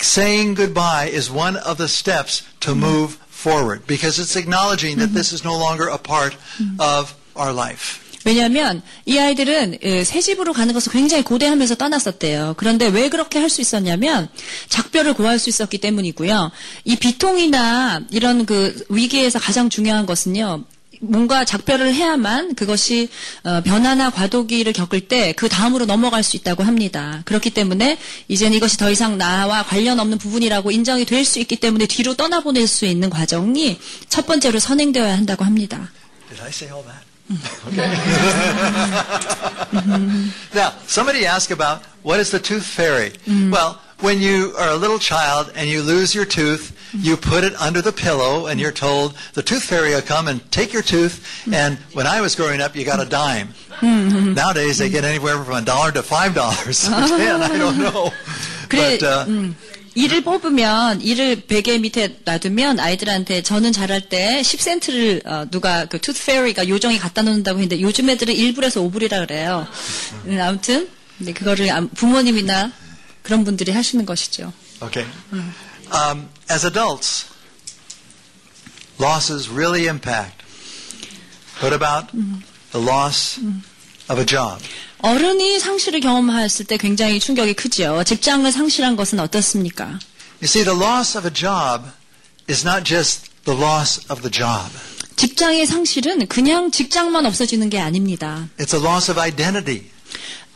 saying goodbye is one of the steps to move forward because it's acknowledging that this is no longer a part of our life. 왜냐하면 이 아이들은 예, 새 집으로 가는 것을 굉장히 고대하면서 떠났었대요. 그런데 왜 그렇게 할 수 있었냐면 작별을 고할 수 있었기 때문이고요. 이 비통이나 이런 그 위기에서 가장 중요한 것은요. 뭔가 작별을 해야만 그것이 어, 변화나 과도기를 겪을 때 그 다음으로 넘어갈 수 있다고 합니다. 그렇기 때문에 이제는 이것이 더 이상 나와 관련 없는 부분이라고 인정이 될 수 있기 때문에 뒤로 떠나보낼 수 있는 과정이 첫 번째로 선행되어야 한다고 합니다. Did I say all that? okay. now, somebody asked about what is the tooth fairy? Mm. Well, when you are a little child and you lose your tooth, you put it under the pillow and you're told the tooth fairy will come and take your tooth. And when I was growing up, you got a dime. Mm-hmm. Nowadays, they get anywhere from a dollar to five dollars or. I don't know. But uh, mm. 이를 뽑으면 이를 베개 밑에 놔두면 아이들한테 저는 자랄 때 10센트를 어, 누가 그 투트 페어리가 요정이 갖다 놓는다고 했는데 요즘 애들은 1불에서 5불이라 그래요. 음, 아무튼 네, 그거를 암- 부모님이나 그런 분들이 하시는 것이죠. Okay. Um, as adults, losses really impact. What about the loss of a job? 어른이 상실을 경험했을 때 굉장히 충격이 크죠. 직장을 상실한 것은 어떻습니까? You see, the loss of a job is not just the loss of the job. 직장의 상실은 그냥 직장만 없어지는 게 아닙니다. It's a loss of identity,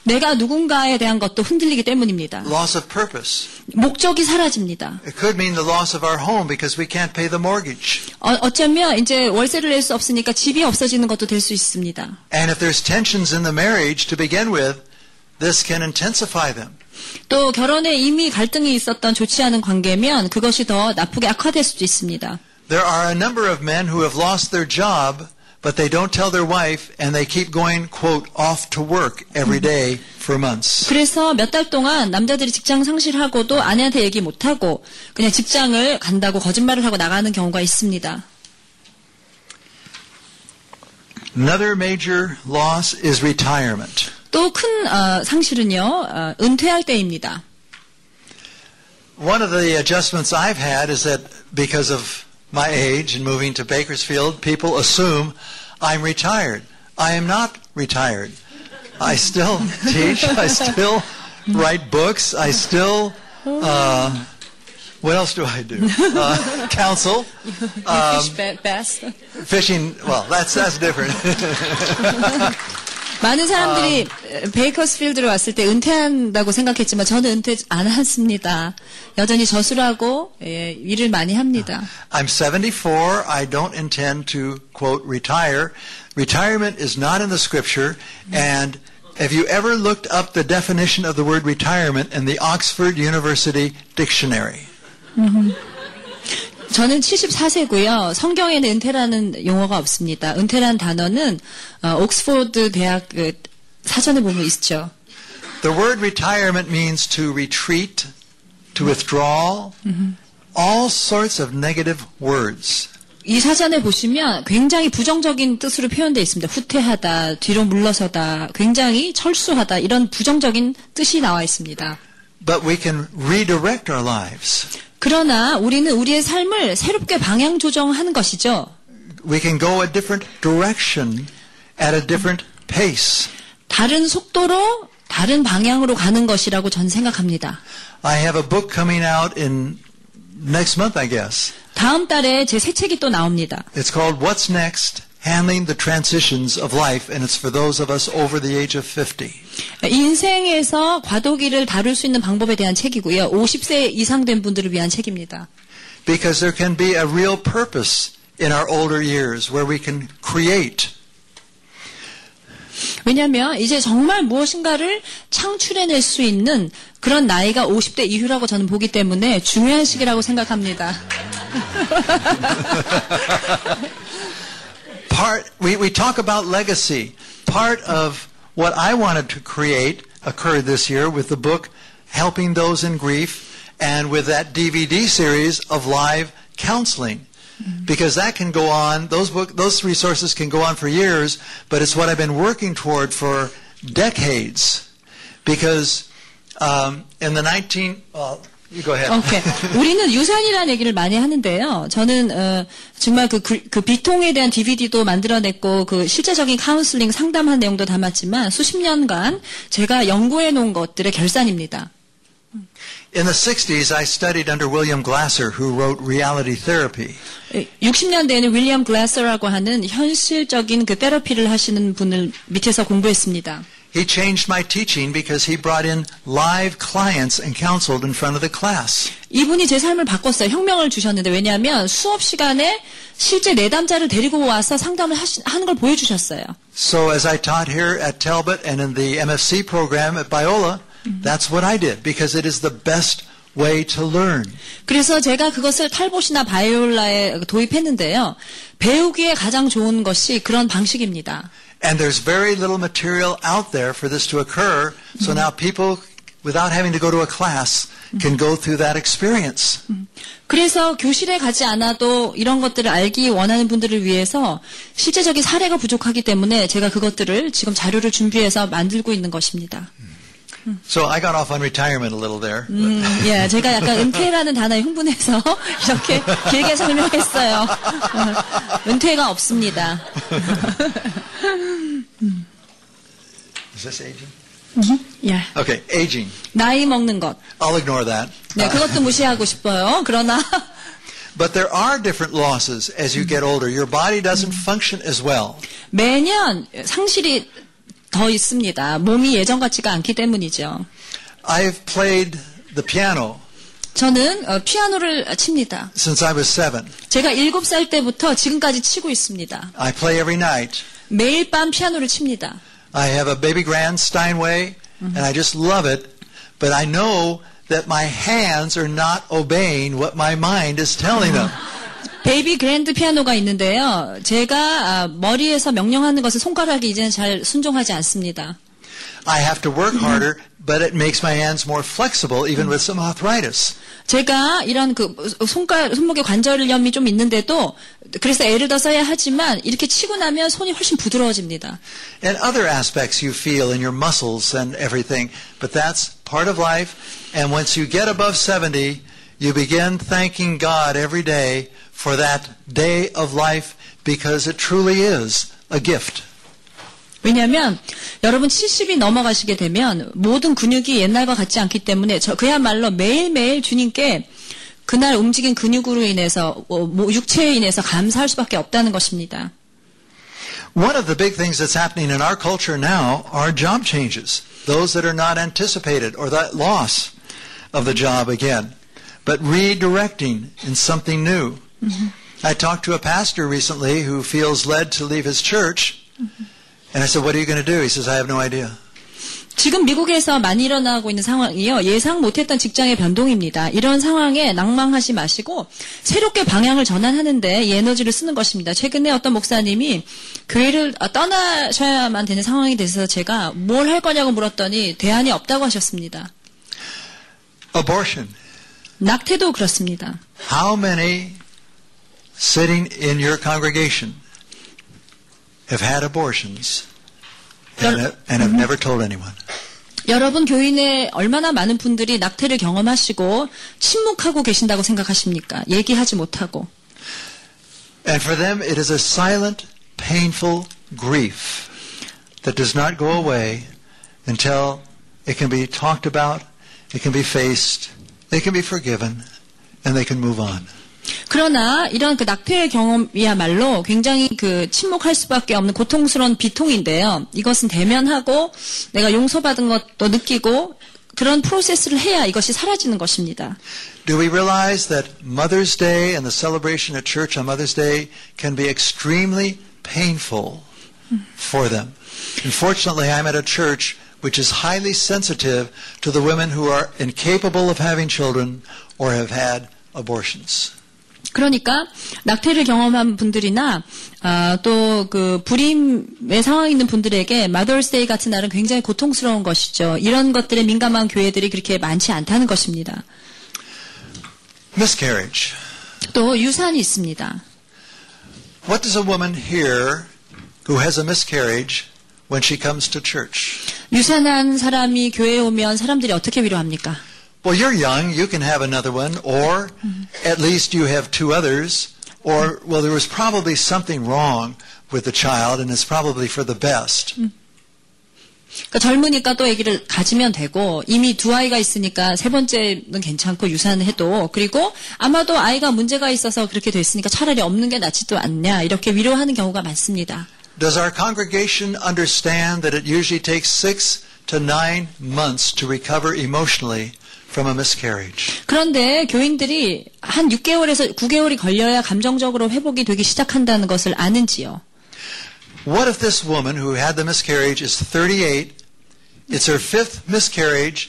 내가 누군가에 대한 것도 흔들리기 때문입니다. loss of purpose. 목적이 사라집니다. It could mean the loss of our home because we can't pay the mortgage. 어, 어쩌면 이제 월세를 낼 수 없으니까 집이 없어지는 것도 될 수 있습니다. And if there's tensions in the marriage to begin with, this can intensify them. 또 결혼에 이미 갈등이 있었던 좋지 않은 관계면 그것이 더 나쁘게 악화될 수도 있습니다. There are a number of men who have lost their job, but they don't tell their wife, and they keep going, quote, off to work every day for months. 그래서 몇 달 동안 남자들이 직장 상실하고도 아내한테 얘기 못하고 그냥 직장을 간다고 거짓말을 하고 나가는 경우가 있습니다. Another major loss is retirement. 또 큰 어, 상실은요 어, 은퇴할 때입니다. One of the adjustments I've had is that because of my age and moving to Bakersfield, people assume I'm retired. I am not retired. I still teach. I still write books. I still, uh, what else do I do? Uh, counsel. Um, fishing, well, that's, that's different. 많은 사람들이 베이커스필드로 왔을 때 은퇴한다고 생각했지만 저는 은퇴 안 했습니다. 여전히 저술하고 예, 일을 많이 합니다. I'm 74. I don't intend to, quote, retire. Retirement is not in the scripture. And have you ever looked up the definition of the word retirement in the Oxford University Dictionary? 저는 74세고요. 성경에는 은퇴라는 용어가 없습니다. 은퇴란 단어는 어, 옥스포드 대학 그 사전에 보면 있죠. The word retirement means to retreat, to withdraw, all sorts of negative words. 이 사전에 보시면 굉장히 부정적인 뜻으로 표현되어 있습니다. 후퇴하다, 뒤로 물러서다, 굉장히 철수하다 이런 부정적인 뜻이 나와 있습니다. But we can redirect our lives. 그러나 우리는 우리의 삶을 새롭게 방향 조정하는 것이죠. we can go a different direction at a different pace. 다른 속도로 다른 방향으로 가는 것이라고 전 생각합니다. I have a book coming out in next month, I guess. 다음 달에 제 새 책이 또 나옵니다. It's called What's Next? Handling the Transitions of Life, and it's for those of us over the age of 50. 인생에서 과도기를 다룰 수 있는 방법에 대한 책이고요. 50세 이상 된 분들을 위한 책입니다. Because there can be a real purpose in our older years where we can create. 왜냐하면 이제 정말 무엇인가를 창출해낼 수 있는 그런 나이가 50대 이후라고 저는 보기 때문에 중요한 시기라고 생각합니다. Part, we, we talk about legacy. Part of what I wanted to create occurred this year with the book Helping Those in Grief and with that DVD series of live counseling. Because that can go on, those book, those resources can go on for years, but it's what I've been working toward for decades. Because um, in the 19, well, go ahead. 오케이. 우리는 유산이라는 얘기를 많이 하는데요. 저는 어, 정말 그, 그, 그 비통에 대한 DVD도 만들어냈고 그 실제적인 카운슬링 상담한 내용도 담았지만 수십 년간 제가 연구해 놓은 것들의 결산입니다. In the 60s, I studied under William Glasser, who wrote Reality Therapy. 60년대에는 윌리엄 글래서라고 하는 현실적인 그 테라피를 하시는 분을 밑에서 공부했습니다. He changed my teaching because he brought in live clients and counseled in front of the class. 이분이 제 삶을 바꿨어요. 혁명을 주셨는데 왜냐하면 수업 시간에 실제 내담자를 데리고 와서 상담을 하시, 하는 걸 보여주셨어요. So as I taught here at Talbot and in the MFC program at Biola, that's what I did because it is the best way to learn. 그래서 제가 그것을 탈봇이나 바이올라에 도입했는데요. 배우기에 가장 좋은 것이 그런 방식입니다. And there's very little material out there for this to occur. So now people, without having to go to a class, can go through that experience. 그래서 교실에 가지 않아도 이런 것들을 알기 원하는 분들을 위해서 실제적인 사례가 부족하기 때문에 제가 그것들을 지금 자료를 준비해서 만들고 있는 것입니다. So I got off on retirement a little there. 음, 예, 제가 약간 은퇴라는 단어에 흥분해서 이렇게 길게 설명했어요. 어, 은퇴가 없습니다. Is this aging? 예, Okay, aging. 나이 먹는 것. I'll ignore that. 네, 그것도 무시하고 싶어요. 그러나 But there are different losses as you get older. Your body doesn't function as well. 매년 상실이 더 있습니다. 몸이 예전 같지가 않기 때문이죠. I've played the piano 저는 어, 피아노를 칩니다. since I was seven. 제가 7살 때부터 지금까지 치고 있습니다. I play every night. 매일 밤 피아노를 칩니다. I have a baby grand Steinway, and I just love it. But I know that my hands are not obeying what my mind is telling them. 베이비 그랜드 피아노가 있는데요. 제가 아, 머리에서 명령하는 것을 손가락이 이제는 잘 순종하지 않습니다. I have to work harder, but it makes my hands more flexible, even with some arthritis. 제가 이런 그 손가 손목에 관절염이 좀 있는데도 그래서 애를 더 써야 하지만 이렇게 치고 나면 손이 훨씬 부드러워집니다. And other aspects you feel in your muscles and everything. But that's part of life. And once you get above 70, you begin thanking God every day for that day of life because it truly is a gift. 왜냐하면 여러분 70이 넘어가시게 되면 모든 근육이 옛날과 같지 않기 때문에 저 그야말로 매일매일 주님께 그날 움직인 근육으로 인해서 어, 뭐 육체에 인해서 감사할 수밖에 없다는 것입니다. One of the big things that's happening in our culture now are job changes. Those that are not anticipated or that loss of the job again, But redirecting in something new. I talked to a pastor recently who feels led to leave his church. And I said, What are you going to do? He says, I have no idea. 지금 미국에서 많이 일어나고 있는 상황이요. 예상 못했던 직장의 변동입니다. 이런 상황에 낭망하지 마시고 새롭게 방향을 전환하는데 이 에너지를 쓰는 것입니다. 최근에 어떤 목사님이 교회를 떠나셔야만 되는 상황이 돼서 제가 뭘 할 거냐고 물었더니 대안이 없다고 하셨습니다. Abortion. 낙태도 그렇습니다. How many sitting in your congregation have had abortions and, have, and have never told anyone? 여러분 교인에 얼마나 많은 분들이 낙태를 경험하시고 침묵하고 계신다고 생각하십니까? 얘기하지 못하고. And for them, it is a silent, painful grief that does not go away until it can be talked about, it can be faced, they can be forgiven, and they can move on. 그러나 이런 그 낙태의 경험이야말로 굉장히 그 침묵할 수밖에 없는 고통스러운 비통인데요. 이것은 대면하고 내가 용서받은 것도 느끼고 그런 프로세스를 해야 이것이 사라지는 것입니다. Do we realize that Mother's Day and the celebration at church on Mother's Day can be extremely painful for them? Unfortunately, I'm at a church which is highly sensitive to the women who are incapable of having children or have had abortions. 그러니까 낙태를 경험한 분들이나 아, 또그 불임의 상황에 있는 분들에게 마더스데이 같은 날은 굉장히 고통스러운 것이죠. 이런 것들에 민감한 교회들이 그렇게 많지 않다는 것입니다. Miscarriage. 또 유산이 있습니다. What does a woman hear who has a miscarriage when she comes to church? 유산한 사람이 교회에 오면 사람들이 어떻게 위로합니까? Well, you're young, you can have another one, or at least you have two others, or, well, there was probably something wrong with the child, and it's probably for the best. 그러니까 젊으니까 또 아기를 가지면 되고 이미 두 아이가 있으니까 세 번째는 괜찮고 유산해도 그리고 아마도 아이가 문제가 있어서 그렇게 됐으니까 차라리 없는 게 낫지도 않냐 이렇게 위로하는 경우가 많습니다. Does our congregation understand that it usually takes six to nine months to recover emotionally from a miscarriage? 그런데 교인들이 한 6개월에서 9개월이 걸려야 감정적으로 회복이 되기 시작한다는 것을 아는지요. What if this woman who had the miscarriage is 38, it's her fifth miscarriage,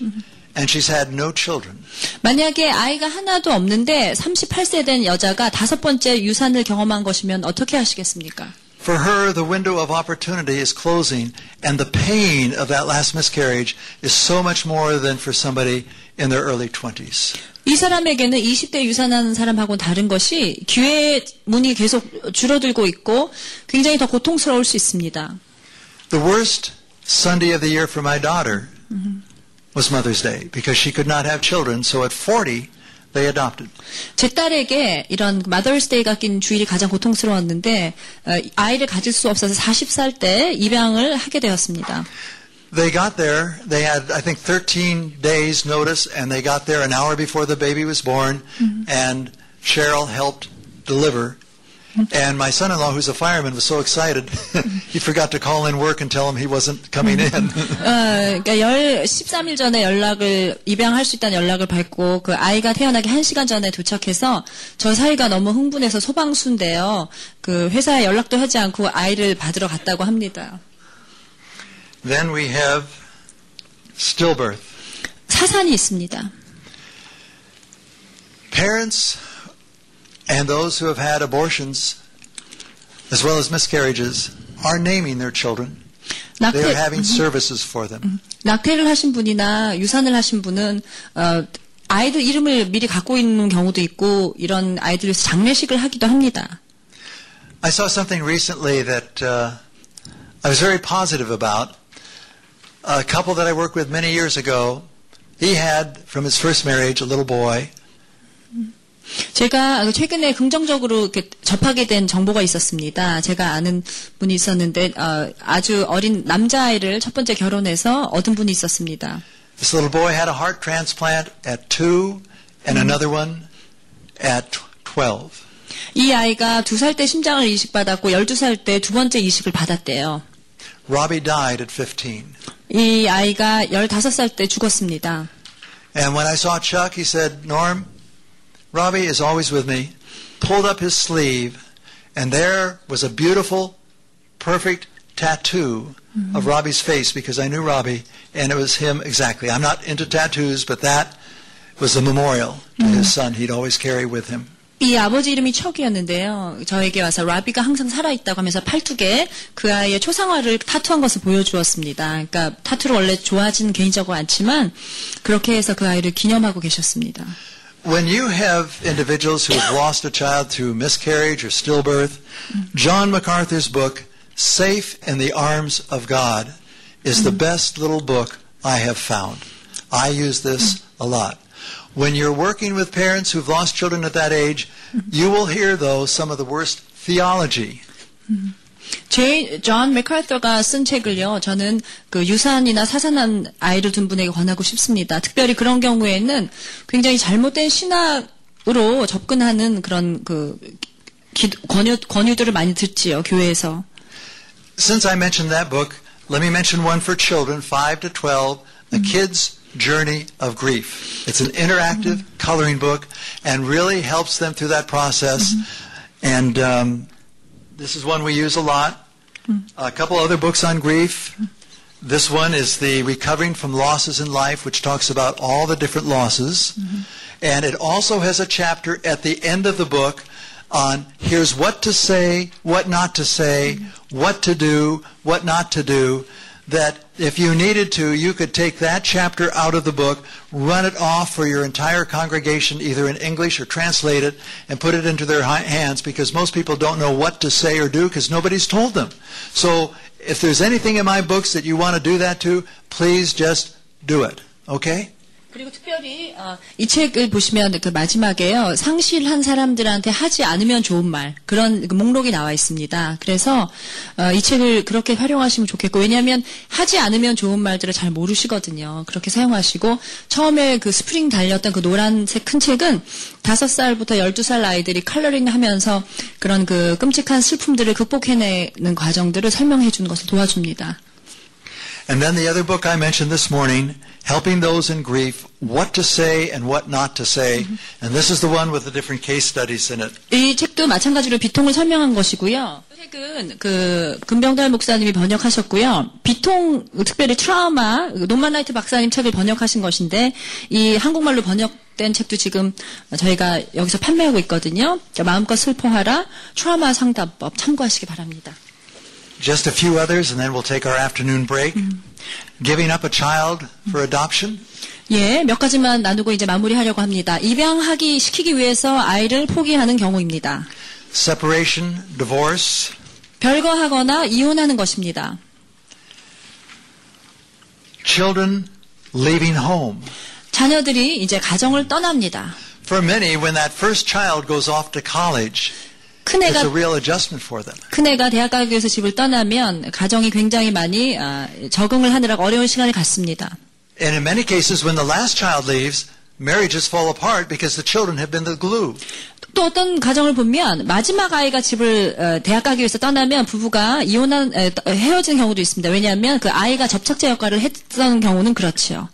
and she's had no children? 만약에 아이가 하나도 없는데 38세 된 여자가 다섯 번째 유산을 경험한 것이면 어떻게 하시겠습니까? For her, the window of opportunity is closing, and the pain of that last miscarriage is so much more than for somebody in their early 20s. 이 사람에게는 20대 유산하는 사람하고는 다른 것이 기회의 문이 계속 줄어들고 있고 굉장히 더 고통스러울 수 있습니다. The worst Sunday of the year for my daughter was Mother's Day because she could not have children, so at 40, they adopted. 제 딸에게 이런 마더스데이가 낀 주일이 가장 고통스러웠는데 어, 아이를 가질 수 없어서 40살 때 입양을 하게 되었습니다. They got there, they had, I think, 13 days notice, and they got there an hour before the baby was born, and Cheryl helped deliver. And my son-in-law, who's a fireman, was so excited, he forgot to call in work and tell him he wasn't coming in. 어, 그러니까 열, 13일 전에 연락을, 입양할 수 있다는 연락을 받고, 그 아이가 태어나기 1시간 전에 도착해서, 저 사이가 너무 흥분해서 소방수인데요. 그 회사에 연락도 하지 않고 아이를 받으러 갔다고 합니다. then we have stillbirth. 사산이 있습니다. Parents and those who have had abortions, as well as miscarriages, are naming their children. They are 낙태, having services for them. 낙태를 하신 분이나 유산을 하신 분은, 어, 아이들 이름을 미리 갖고 있는 경우도 있고, 이런 아이들 위해서 장례식을 하기도 합니다. I saw something recently that uh, I was very positive about. A couple that I worked with many years ago, he had, from his first marriage, a little boy. 제가 최근에 긍정적으로 이렇게 접하게 된 정보가 있었습니다. 제가 아는 분이 있었는데 어, 아주 어린 남자아이를 첫 번째 결혼해서 얻은 분이 있었습니다. This little boy had a heart transplant at two, and another one at tw- 12. 이 아이가 두살때 심장을 이식받았고 12살 때 두 번째 이식을 받았대요. Robbie died at 15. 이 아이가 15살 때 죽었습니다. And when I saw Chuck, he said, Norm, Robbie is always with me. Pulled up his sleeve, and there was a beautiful, perfect tattoo of Robbie's face because I knew Robbie, and it was him exactly. I'm not into tattoos, but that was a memorial to his son he'd always carry with him. 이 아버지 이름이 척이었는데요. 저에게 와서 라비가 항상 살아있다고 하면서 팔뚝에 그 아이의 초상화를 타투한 것을 보여주었습니다. 그러니까 타투를 원래 좋아하지는 개인적으로 않지만 그렇게 해서 그 아이를 기념하고 계셨습니다. When you have individuals who have lost a child through miscarriage or stillbirth, John MacArthur's book, Safe in the Arms of God, is the best little book I have found. I use this a lot. When you're working with parents who've lost children at that age, you will hear, though, some of the worst theology. 제이 존 맥카더가 쓴 책을요. 저는 그 유산이나 사산한 아이를 둔 분에게 권하고 싶습니다. 특별히 그런 경우에는 굉장히 잘못된 신학으로 접근하는 그런 그 기- 권유 권유들을 많이 듣지요 교회에서. Since I mentioned that book, let me mention one for children, 5 to 12, A Kid's Journey of Grief. It's an interactive coloring book and really helps them through that process. And um, this is one we use a lot. A couple other books on grief. This one is the Recovering from Losses in Life, which talks about all the different losses. And it also has a chapter at the end of the book on here's what to say, what not to say, what to do, what not to do. That if you needed to, you could take that chapter out of the book, run it off for your entire congregation, either in English or translate it, and put it into their hands because most people don't know what to say or do because nobody's told them. So if there's anything in my books that you want to do that to, please just do it. Okay? 그리고 특별히 어, 이 책을 보시면 그 마지막에요 상실한 사람들한테 하지 않으면 좋은 말 그런 그 목록이 나와 있습니다. 그래서 어, 이 책을 그렇게 활용하시면 좋겠고 왜냐하면 하지 않으면 좋은 말들을 잘 모르시거든요. 그렇게 사용하시고 처음에 그 스프링 달렸던 그 노란색 큰 책은 다섯 살부터 열두 살 아이들이 컬러링하면서 그런 그 끔찍한 슬픔들을 극복해내는 과정들을 설명해 주는 것을 도와줍니다. And then the other book I mentioned this morning, Helping Those in Grief, What to Say and What Not to Say. And this is the one with the different case studies in it. 이 책도 마찬가지로 비통을 설명한 것이고요. 책은 그 금병달 목사님이 번역하셨고요. 비통 특별히 트라우마 노만라이트 박사님 책을 번역하신 것인데 이 한국말로 번역된 책도 지금 저희가 여기서 판매하고 있거든요. 마음껏 슬퍼하라 트라우마 상담법 참고하시기 바랍니다. Just a few others, and then we'll take our afternoon break. Giving up a child for adoption. 예, 몇 가지만 나누고 이제 마무리하려고 합니다. 입양하기 시키기 위해서 아이를 포기하는 경우입니다. Separation, divorce. 별거하거나 이혼하는 것입니다. Children leaving home. 자녀들이 이제 가정을 떠납니다. For many, when that first child goes off to college, it's 큰애가 a real adjustment for them. 큰애가 대학 가기 위해서 집을 떠나면 가정이 굉장히 많이 아, 적응을 하느라 어려운 시간을 갖습니다. And in many cases, when the last child leaves, marriages fall apart because the children have been the glue. 또 어떤 가정을 보면 마지막 아이가 집을 어, 대학 가기 위해서 떠나면 부부가 이혼한 에, 떠- 헤어진 경우도 있습니다. 왜냐하면 그 아이가 접착제 역할을 했던 경우는 그렇지요.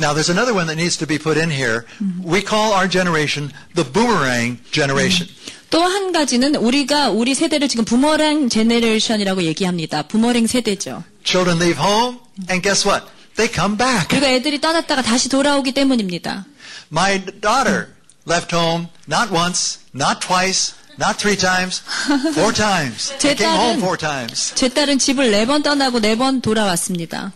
Now, there's another one that needs to be put in here. We call our generation the boomerang generation. 또 한 가지는 우리가 우리 세대를 지금 부머랭 제네레이션이라고 얘기합니다. 부머랭 세대죠. Children leave home, and guess what? They come back. 그리고 애들이 떠났다가 다시 돌아오기 때문입니다. My daughter left home not once, not twice, not three times, four times. 제 Came home 딸은- four times. 제 딸은 집을 네 번 떠나고 네 번 돌아왔습니다.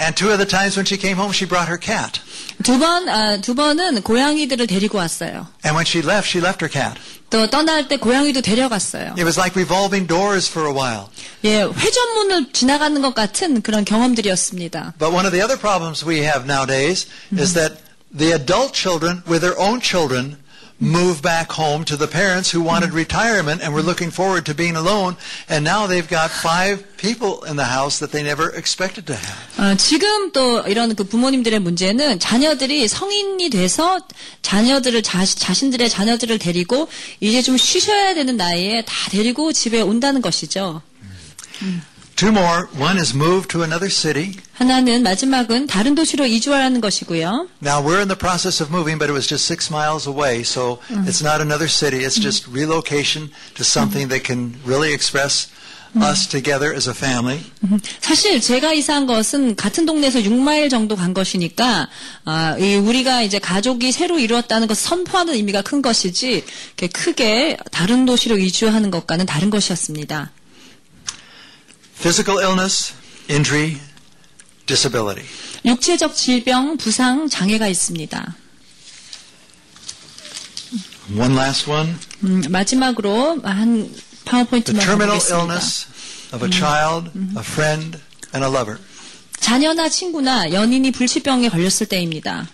And two of the times when she came home, she brought her cat. 두 번, 아, 두 번은 고양이들을 데리고 왔어요. And when she left, she left her cat. 또 떠날 때 고양이도 데려갔어요. It was like revolving doors for a while. 예, 회전문을 지나가는 것 같은 그런 경험들이었습니다. But one of the other problems we have nowadays is that the adult children with their own children move back home to the parents who wanted retirement and were looking forward to being alone and now they've got five people in the house that they never expected to have. 어, 지금 또 이런 그 부모님들의 문제는 자녀들이 성인이 돼서 자녀들을 자, 자신들의 자녀들을 데리고 이제 좀 쉬셔야 되는 나이에 다 데리고 집에 온다는 것이죠. Two more. One is move to another city. 하나는 마지막은 다른 도시로 이주하라는 것이고요. Now we're in the process of moving, but it was just six miles away, so it's not another city. It's just relocation to something that can really express us together as a family. 사실 제가 이사한 것은 같은 동네에서 6마일 정도 간 것이니까 아, 이 우리가 이제 가족이 새로 이루었다는 것을 선포하는 의미가 큰 것이지 크게 다른 도시로 이주하는 것과는 다른 것이었습니다. Physical illness, injury, disability. 육체적 질병, 부상, 장애가 있습니다. One last one. 음, 마지막으로 한 The 파워포인트만 terminal 보겠습니다. illness of a child, a friend, and a lover. 자녀나 친구나 연인이 불치병에 걸렸을 때입니다.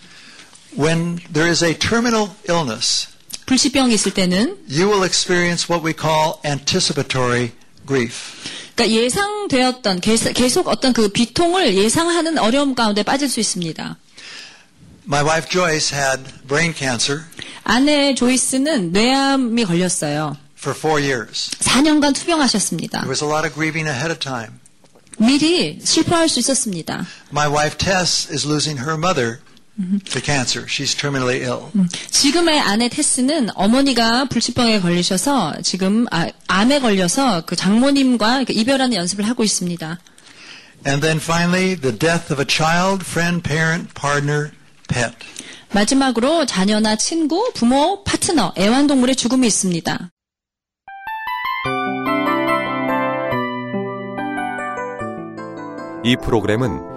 When there is a terminal illness, 불치병이 있을 때는 you will experience what we call anticipatory grief. 그러니까 예상되었던 계속, 어떤 그 비통을 예상하는 어려움 가운데 빠질 수 있습니다. My wife Joyce had brain cancer 아내 조이스는 뇌암이 걸렸어요. for four years. 4년간 투병하셨습니다. There was a lot of grieving ahead of time. 미리 실패할 수 있었습니다. My wife Tess is losing her mother to cancer. She's terminally ill. 지금의 아내 테스는 어머니가 불치병에 걸리셔서 지금 아, 암에 걸려서 그 장모님과 그 이별하는 연습을 하고 있습니다. And then finally, the death of a child, friend, parent, partner, pet. 마지막으로 자녀나 친구, 부모, 파트너, 애완동물의 죽음이 있습니다. 이 프로그램은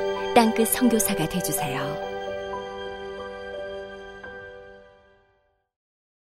땅끝 성교사가 되주세요